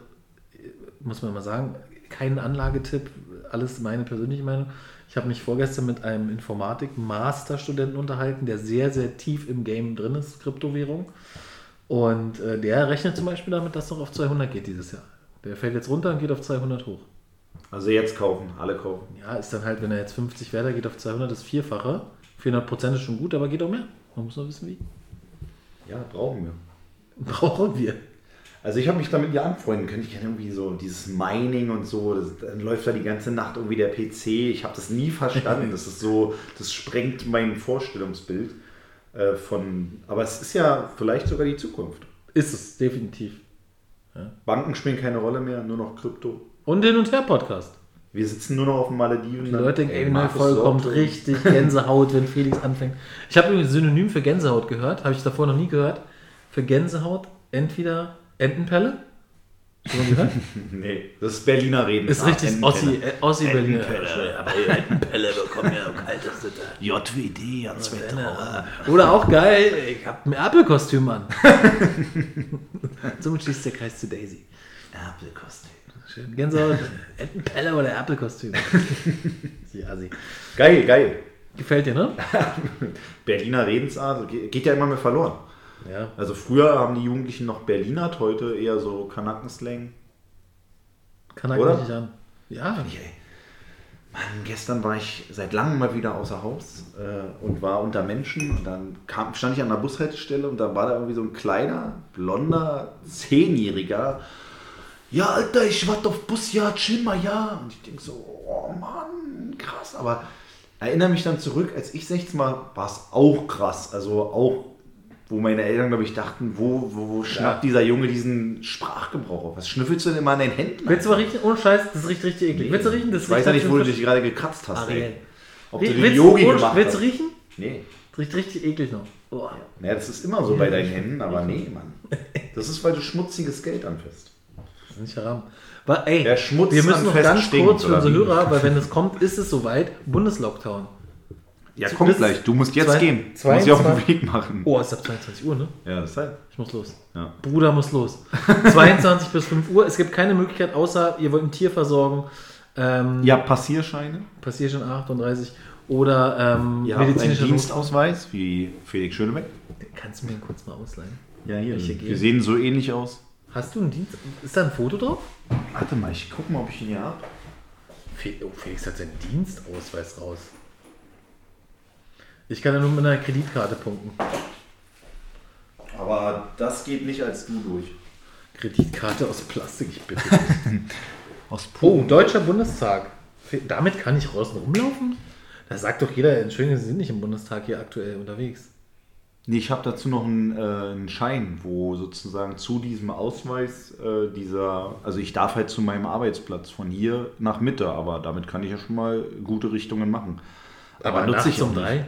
muss man mal sagen, keinen Anlagetipp, alles meine persönliche Meinung. Ich habe mich vorgestern mit einem Informatik-Masterstudenten unterhalten, der sehr, sehr tief im Game drin ist, Kryptowährung. Und äh, der rechnet zum Beispiel damit, dass es noch auf 200 geht dieses Jahr. Der fällt jetzt runter und geht auf 200 hoch. Also jetzt kaufen, alle kaufen. Ja, ist dann halt, wenn er jetzt 50 Wert geht auf 200, das Vierfache. 400 Prozent ist schon gut, aber geht auch mehr. Man muss nur wissen, wie. Ja, brauchen wir. Brauchen wir. Also ich habe mich damit ja anfreunden können. Ich kenne irgendwie so dieses Mining und so. Das, dann läuft da die ganze Nacht irgendwie der PC. Ich habe das nie verstanden. Das ist so, das sprengt mein Vorstellungsbild äh, von. Aber es ist ja vielleicht sogar die Zukunft. Ist es, definitiv. Banken spielen keine Rolle mehr, nur noch Krypto. Und den und her Podcast. Wir sitzen nur noch auf den Malediven. Die Leute denken, ey, Folge kommt richtig Gänsehaut, wenn Felix anfängt. Ich habe übrigens Synonym für Gänsehaut gehört, habe ich davor noch nie gehört. Für Gänsehaut entweder Entenpelle. Gehört? Nee, das ist Berliner Reden. Ist richtig Ossi, äh, Ossi Berliner. Entenpelle. Aber Entenpelle bekommen ja kaltes Sitte. JWD, ja, Oder auch geil, ich hab ein Erpelkostüm an. Somit schließt der Kreis zu Daisy. Erpelkostüm. Schön. Gänsehaut, Entenpelle oder Erpelkostüm. Geil, geil. Gefällt dir, ne? Berliner Redensart ge- geht ja immer mehr verloren. Ja. Also früher haben die Jugendlichen noch Berlinert, heute eher so Kanackenslang. Oder? nicht an. Ja. Ey, Mann, gestern war ich seit langem mal wieder außer Haus äh, und war unter Menschen. Und dann kam, stand ich an der Bushaltestelle und da war da irgendwie so ein kleiner, blonder, zehnjähriger. Ja, Alter, ich warte auf Bus, ja, chill mal, ja. Und ich denke so, oh Mann, krass. Aber erinnere mich dann zurück, als ich 16 war, war es auch krass. Also auch, wo meine Eltern, glaube ich, dachten, wo, wo, wo schnappt dieser Junge diesen Sprachgebrauch auf? Was schnüffelst du denn immer an den Händen? Willst du mal riechen? Ohne Scheiß, das riecht richtig eklig. Willst du riechen? Das ich weiß ja nicht, wo du dich gerade gekratzt hast. Ariel. Ey. Ob du den Willst, Yogi gemacht willst du hast. riechen? Nee. Das riecht richtig eklig noch. Oh. Naja, das ist immer so bei deinen Händen, aber nee, Mann. Das ist, weil du schmutziges Geld anfasst. Ist nicht haram. Aber, ey, Der Schmutz wir müssen noch ganz stinkt, kurz für unsere wie? Hörer, weil wenn es kommt, ist es soweit, Bundeslockdown. Ja, Zu- kommt bis gleich. Du musst jetzt zwei- gehen. Du musst dich auf den 22 Weg machen. Oh, es ist ab 22 Uhr, ne? Ja, das ist halt. Ich muss los. Ja. Bruder muss los. 22 bis 5 Uhr. Es gibt keine Möglichkeit, außer ihr wollt ein Tier versorgen. Ähm, habt Passierscheine. Passiert schon 38. Oder ähm, einen medizinischer Dienstausweis, wie Felix Schönebeck. Kannst du mir den kurz mal ausleihen? Ja, hier. Wir sehen so ähnlich aus. Hast du einen Dienst? Ist da ein Foto drauf? Warte mal, ich guck mal, ob ich ihn hier habe. Oh, Felix hat seinen Dienstausweis raus. Ich kann ja nur mit einer Kreditkarte punkten. Aber das geht nicht als du durch. Kreditkarte aus Plastik, ich bitte. Aus oh, Deutscher Bundestag. Damit kann ich draußen rumlaufen? Da sagt doch jeder, Entschuldigung, Sie sind nicht im Bundestag hier aktuell unterwegs. Nee, ich habe dazu noch einen, äh, einen Schein, wo sozusagen zu diesem Ausweis äh, dieser, also ich darf halt zu meinem Arbeitsplatz von hier nach Mitte, aber damit kann ich ja schon mal gute Richtungen machen. Aber nutze nachts auch um drei?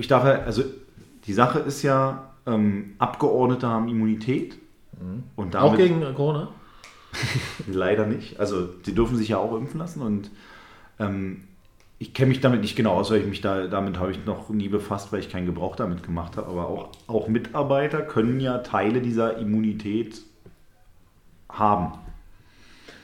Ich darf halt, also die Sache ist ja, ähm, Abgeordnete haben Immunität und damit Auch gegen Corona? leider nicht. Also die dürfen sich ja auch impfen lassen und ähm, ich kenne mich damit nicht genau aus, weil ich mich da, damit habe ich noch nie befasst, weil ich keinen Gebrauch damit gemacht habe. Aber auch, auch Mitarbeiter können ja Teile dieser Immunität haben.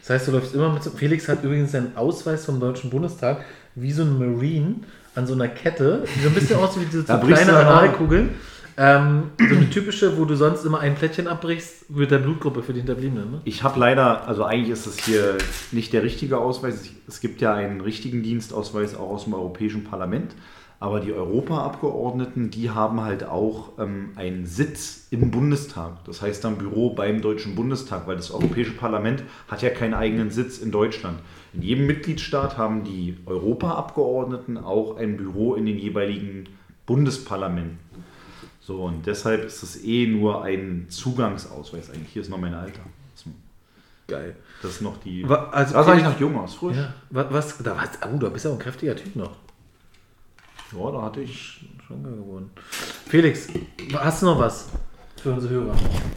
Das heißt, du läufst immer mit so Felix hat übrigens seinen Ausweis vom Deutschen Bundestag wie so ein Marine an so einer Kette, die so ein bisschen aussieht wie diese so brichst kleine du aber- Analkugeln. Ähm, so eine typische, wo du sonst immer ein Plättchen abbrichst mit der Blutgruppe für die Hinterbliebenen. Ne? Ich habe leider, also eigentlich ist es hier nicht der richtige Ausweis. Es gibt ja einen richtigen Dienstausweis auch aus dem Europäischen Parlament. Aber die Europaabgeordneten, die haben halt auch ähm, einen Sitz im Bundestag. Das heißt dann Büro beim Deutschen Bundestag, weil das Europäische Parlament hat ja keinen eigenen Sitz in Deutschland. In jedem Mitgliedstaat haben die Europaabgeordneten auch ein Büro in den jeweiligen Bundesparlamenten. So, und deshalb ist es eh nur ein Zugangsausweis eigentlich. Hier ist noch mein Alter. Geil. Das ist noch die. Also da sah ich Felix- noch jung aus, frisch. Ja, wa- was, da warst, oh, du bist ja auch ein kräftiger Typ noch. Ja, da hatte ich. Schwanger geworden. Felix, hast du noch was für unsere Hörer?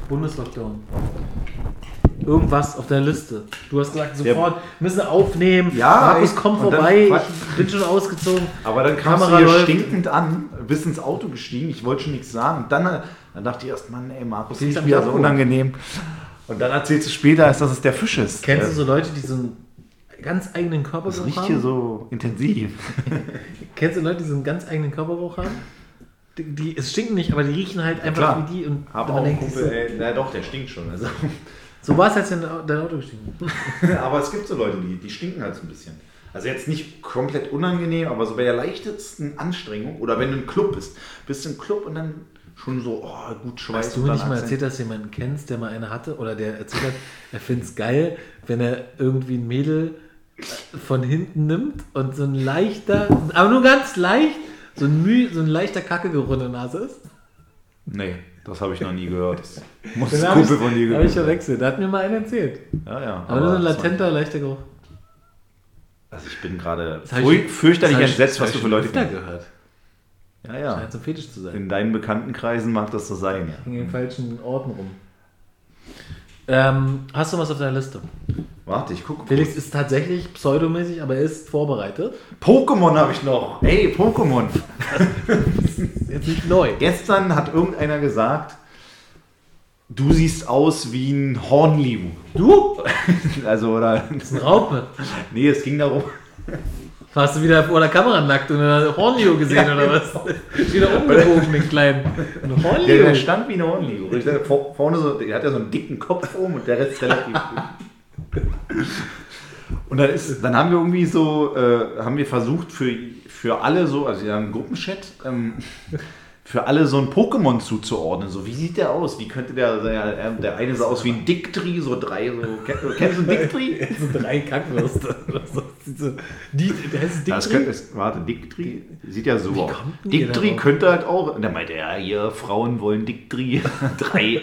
Bundeslockdown. Irgendwas auf der Liste. Du hast gesagt, sofort müssen wir aufnehmen. Ja, Markus, ey, komm und dann- vorbei. Ich bin schon ausgezogen. Aber dann kamst Kamera du hier läuft. stinkend an, bist ins Auto gestiegen, ich wollte schon nichts sagen. Dann, äh, dann dachte ich erst, Mann, ey, Markus, Felix ist wieder so unangenehm. Und dann erzählst du später, dass es der Fisch ist. Kennst du so Leute, die so einen ganz eigenen Das Körpergeruch riecht haben? hier so intensiv. Kennst du Leute, die so einen ganz eigenen Körpergeruch haben? Die, die, es stinken nicht, aber die riechen halt einfach klar. wie die. Und Hab auch einen Kumpel, ey, na doch, der stinkt schon. Also, So war es, als du in dein Auto gestiegen aber es gibt so Leute, die, die stinken halt so ein bisschen. Also jetzt nicht komplett unangenehm, aber so bei der leichtesten Anstrengung oder wenn du im Club bist, bist du im Club und dann schon so, oh, gut Schweiß. Hast du mir nicht mal erzählt, dass du jemanden kennst, der mal eine hatte oder der erzählt hat, er findet es geil, wenn er irgendwie ein Mädel äh, von hinten nimmt und so ein leichter, aber nur ganz leicht, so ein, Müh, so ein leichter Kackegeruch in der Nase ist? Nee, das habe ich noch nie gehört. Das muss habe ich, Kumpel von dir hab ich gewesen sein. verwechselt. Da hat mir mal einer erzählt. Ja, ja. Aber, nur so ein das latenter, leichter Geruch. Also ich bin gerade Das ich- fürchterlich das ich- entsetzt, das was du ich für Leute kennst. gehört. Ja, ja. Scheint so fetisch zu sein. In deinen Bekanntenkreisen mag das so sein. Ja. In den falschen Orten rum. Ähm, hast du was auf deiner Liste? Warte, ich gucke. Felix ist tatsächlich pseudomäßig, aber er ist vorbereitet. Pokémon habe ich noch. Hey, Pokémon. Ist jetzt nicht neu. Gestern hat irgendeiner gesagt, du siehst aus wie ein Hornliu. Du? Also, oder. Das ist ein Raupe. Nee, es ging darum. Hast du wieder vor der Kamera nackt und eine Hornio gesehen oder was? wieder umgebogen, den kleinen. Ein Der, der Hornio. stand wie ein vor- Vorne so, der hat ja so einen dicken Kopf oben und der Rest relativ. Und dann, ist, dann haben wir irgendwie so, äh, haben wir versucht für, für alle so, also wir haben einen Gruppenchat, ähm, für alle so ein Pokémon zuzuordnen. So, wie sieht der aus? Wie könnte der, der, der eine sah aus wie ein Dicktri, so drei, so, kenn- kennst du einen Dicktri? so drei Kackwürste. Die, der heißt Das Dick könnte, es- warte, Dicktri sieht ja so aus. ihr Dicktri könnte halt auch, und dann meinte er, hier, Frauen wollen Dicktri, drei.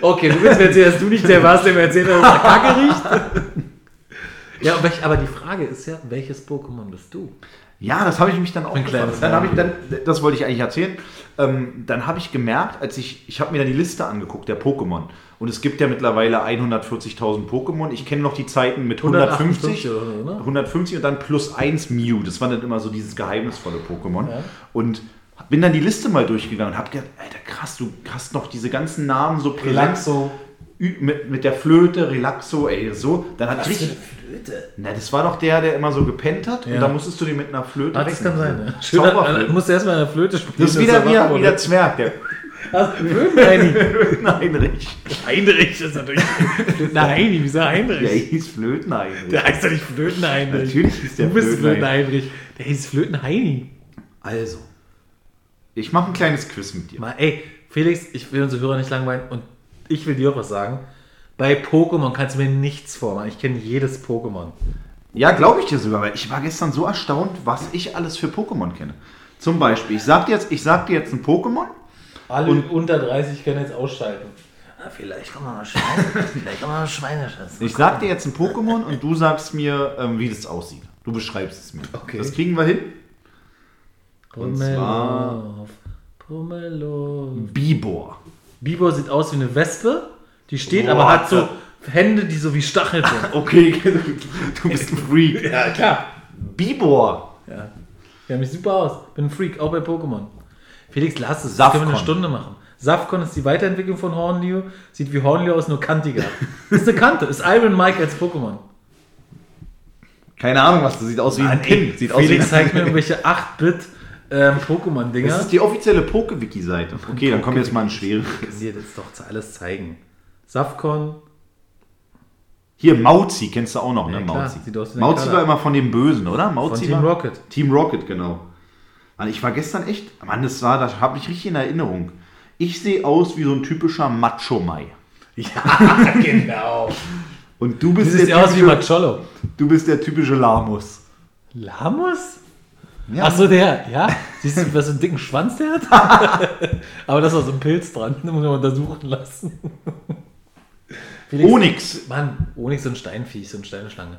Okay, du willst mir erzählen, dass du nicht der warst, der mir erzählt hat, dass er Kacke riecht? Ja, aber die Frage ist ja, welches Pokémon bist du? Ja, das habe ich mich dann auch gefragt. Dann habe ich dann, das wollte ich eigentlich erzählen. Ähm, dann habe ich gemerkt, als ich, ich habe mir dann die Liste angeguckt der Pokémon und es gibt ja mittlerweile 140.000 Pokémon. Ich kenne noch die Zeiten mit 150, 158 oder so, ne? 150 und dann plus 1 Mew. Das war dann immer so dieses geheimnisvolle Pokémon. Ja. Und bin dann die Liste mal durchgegangen und habe gedacht, Alter, krass, du hast noch diese ganzen Namen so präsent. Relaxo. Mit, mit der Flöte, Relaxo, ey, so. Dann hat richtig. Flöte? Na, das war doch der, der immer so gepennt hat und Ja. da musstest du den mit einer Flöte. Ah, das kann sein, ne? Du musst erstmal eine Flöte spielen. Das ist wieder, er wurde. wieder Zwerg, der Ah, Flötenheini. Flötenheinrich. Heinrich ist natürlich. Flötenheini, wieso Heinrich? Der hieß Flötenheinrich. Der heißt doch nicht Flötenheinrich. Natürlich hieß der Du bist Flötenheinrich. Flötenheinrich. Der hieß Flötenheini. Also, ich mache ein kleines Quiz mit dir. Mal, ey, Felix, ich will unsere Hörer nicht langweilen und ich will dir auch was sagen. Bei Pokémon kannst du mir nichts vormachen. Ich kenne jedes Pokémon. Ja, glaube ich dir sogar, weil ich war gestern so erstaunt, was ich alles für Pokémon kenne. Zum Beispiel, ich sag dir jetzt, ich sag dir jetzt ein Pokémon. Alle Und- unter 30 können jetzt ausschalten. Ah, vielleicht kommen wir mal Schweine. vielleicht kommen wir mal Schweineschatz. Ich sag dir jetzt ein Pokémon und du sagst mir, ähm, wie das aussieht. Du beschreibst es mir. Okay. Das kriegen wir hin. Und Pummelow. Pummelow. Bibor. Bibor sieht aus wie eine Wespe. Die steht, Boah, aber hat so. Hände, die so wie Stacheln sind. Okay, du bist ein Freak. ja, klar. Bibor. Ja. Ja, mich super aus. Bin ein Freak, auch bei Pokémon. Felix, lass es. Das können wir eine Stunde machen. Safcon ist die Weiterentwicklung von Hornliu. Sieht wie Hornliu aus, nur kantiger. ist eine Kante. Ist Iron Mike als Pokémon. Keine Ahnung, was das sieht aus wie ein Pin. Sieht aus wie Felix zeigt mir irgendwelche 8-Bit ähm, Pokémon-Dinger. Das ist die offizielle Poke-Wiki-Seite. Okay, dann kommen wir jetzt mal ein schwere. Ich kann dir das doch alles zeigen. Safcon. Hier, Mauzi, kennst du auch noch, ne? Ja, klar, Mauzi. Mauzi war immer von dem Bösen, oder? Mauzi Von Team war? Rocket. Team Rocket, genau. Mann, ich war gestern echt, Mann, das war, das habe ich richtig in Erinnerung. Ich sehe aus wie so ein typischer Macho-Mai. Ja, genau. Und du Du bist, siehst der ja aus wie typische, Macholo. du bist der typische Lamus. Lamus? Ja, Ach so, der, ja. Siehst du, was für einen dicken Schwanz der hat? Aber das auch so ein Pilz dran, den muss man untersuchen lassen. Felix, Onyx. Mann, Onyx so ein Steinviech, so eine Steineschlange.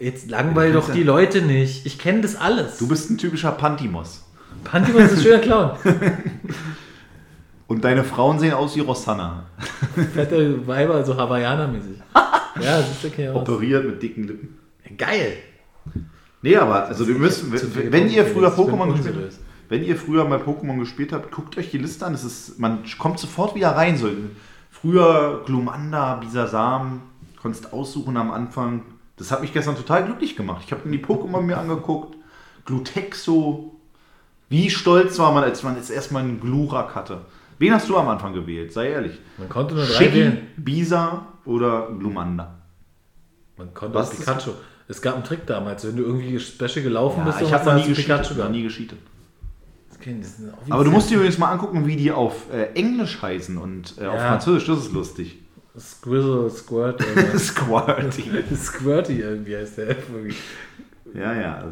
Jetzt langweil doch die Leute nicht. Ich kenne das alles. Du bist ein typischer Pantimos. Pantimon ist ein schöner Clown. Und deine Frauen sehen aus wie Rosanna. Fette Weiber, so Hawaiianer-mäßig. Ja, das ist okay. Operiert mit dicken Lippen. Geil. Nee, aber also wir müssen, wenn ihr früher Pokémon gespielt habt, wenn ihr früher mal Pokémon gespielt habt, guckt euch die Liste an. Es ist, man kommt sofort wieder rein. So. Früher Glumanda, Bisasam, konntest aussuchen am Anfang. Das hat mich gestern total glücklich gemacht. Ich habe mir die Pokémon mir angeguckt. Glutexo. Wie stolz war man, als man jetzt erstmal einen Glurak hatte. Wen hast du am Anfang gewählt? Sei ehrlich. Man konnte nur drei Shiggy, wählen. Bisa oder Glumanda? Man konnte Was auch ist- Pikachu. Es gab einen Trick damals, wenn du irgendwie special gelaufen bist, ich habe noch du nie Pikachu. Noch nie gescheatet. Aber du musst dir übrigens mal angucken, wie die auf äh, Englisch heißen und äh, auf Ja. Französisch. Das ist lustig. Squizzle, Squirt, Squirty. Squirty irgendwie heißt der. irgendwie. Ja, ja.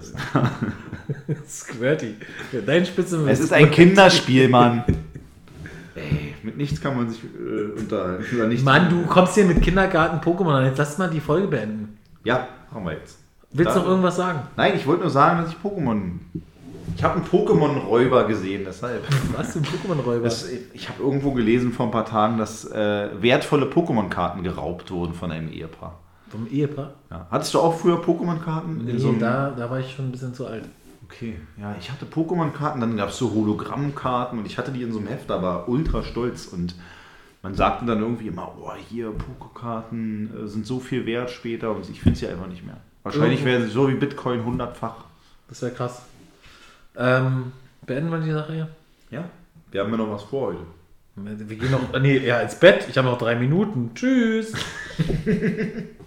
Squirty. Ja, Dein Spitzenwort. es ist ein Kinderspiel, Mann. Ey, mit nichts kann man sich äh, unterhalten. Mann, du kommst hier mit Kindergarten Pokémon an. Jetzt lass mal die Folge beenden. Ja, machen wir jetzt. Willst du noch irgendwas sagen? Nein, ich wollte nur sagen, dass ich Pokémon. Ich habe einen Pokémon-Räuber gesehen, deshalb. Was für ein Pokémon-Räuber? Ich habe irgendwo gelesen vor ein paar Tagen, dass äh, wertvolle Pokémon-Karten geraubt wurden von einem Ehepaar. Vom Ehepaar? Ja. Hattest du auch früher Pokémon-Karten? Nee, so da, da war ich schon ein bisschen zu alt. Okay, ja, ich hatte Pokémon-Karten, dann gab es so Hologrammkarten und ich hatte die in so einem Heft, da war ultra stolz und man sagte dann irgendwie immer, oh, hier, Pokékarten äh, sind so viel wert später und ich finde sie einfach nicht mehr. Wahrscheinlich wäre sie so wie Bitcoin hundertfach. Das wäre krass. Ähm, beenden wir die Sache hier? Ja, wir haben ja noch was vor heute. Wir gehen noch, nee, ja, ins Bett. Ich habe noch drei Minuten. Tschüss.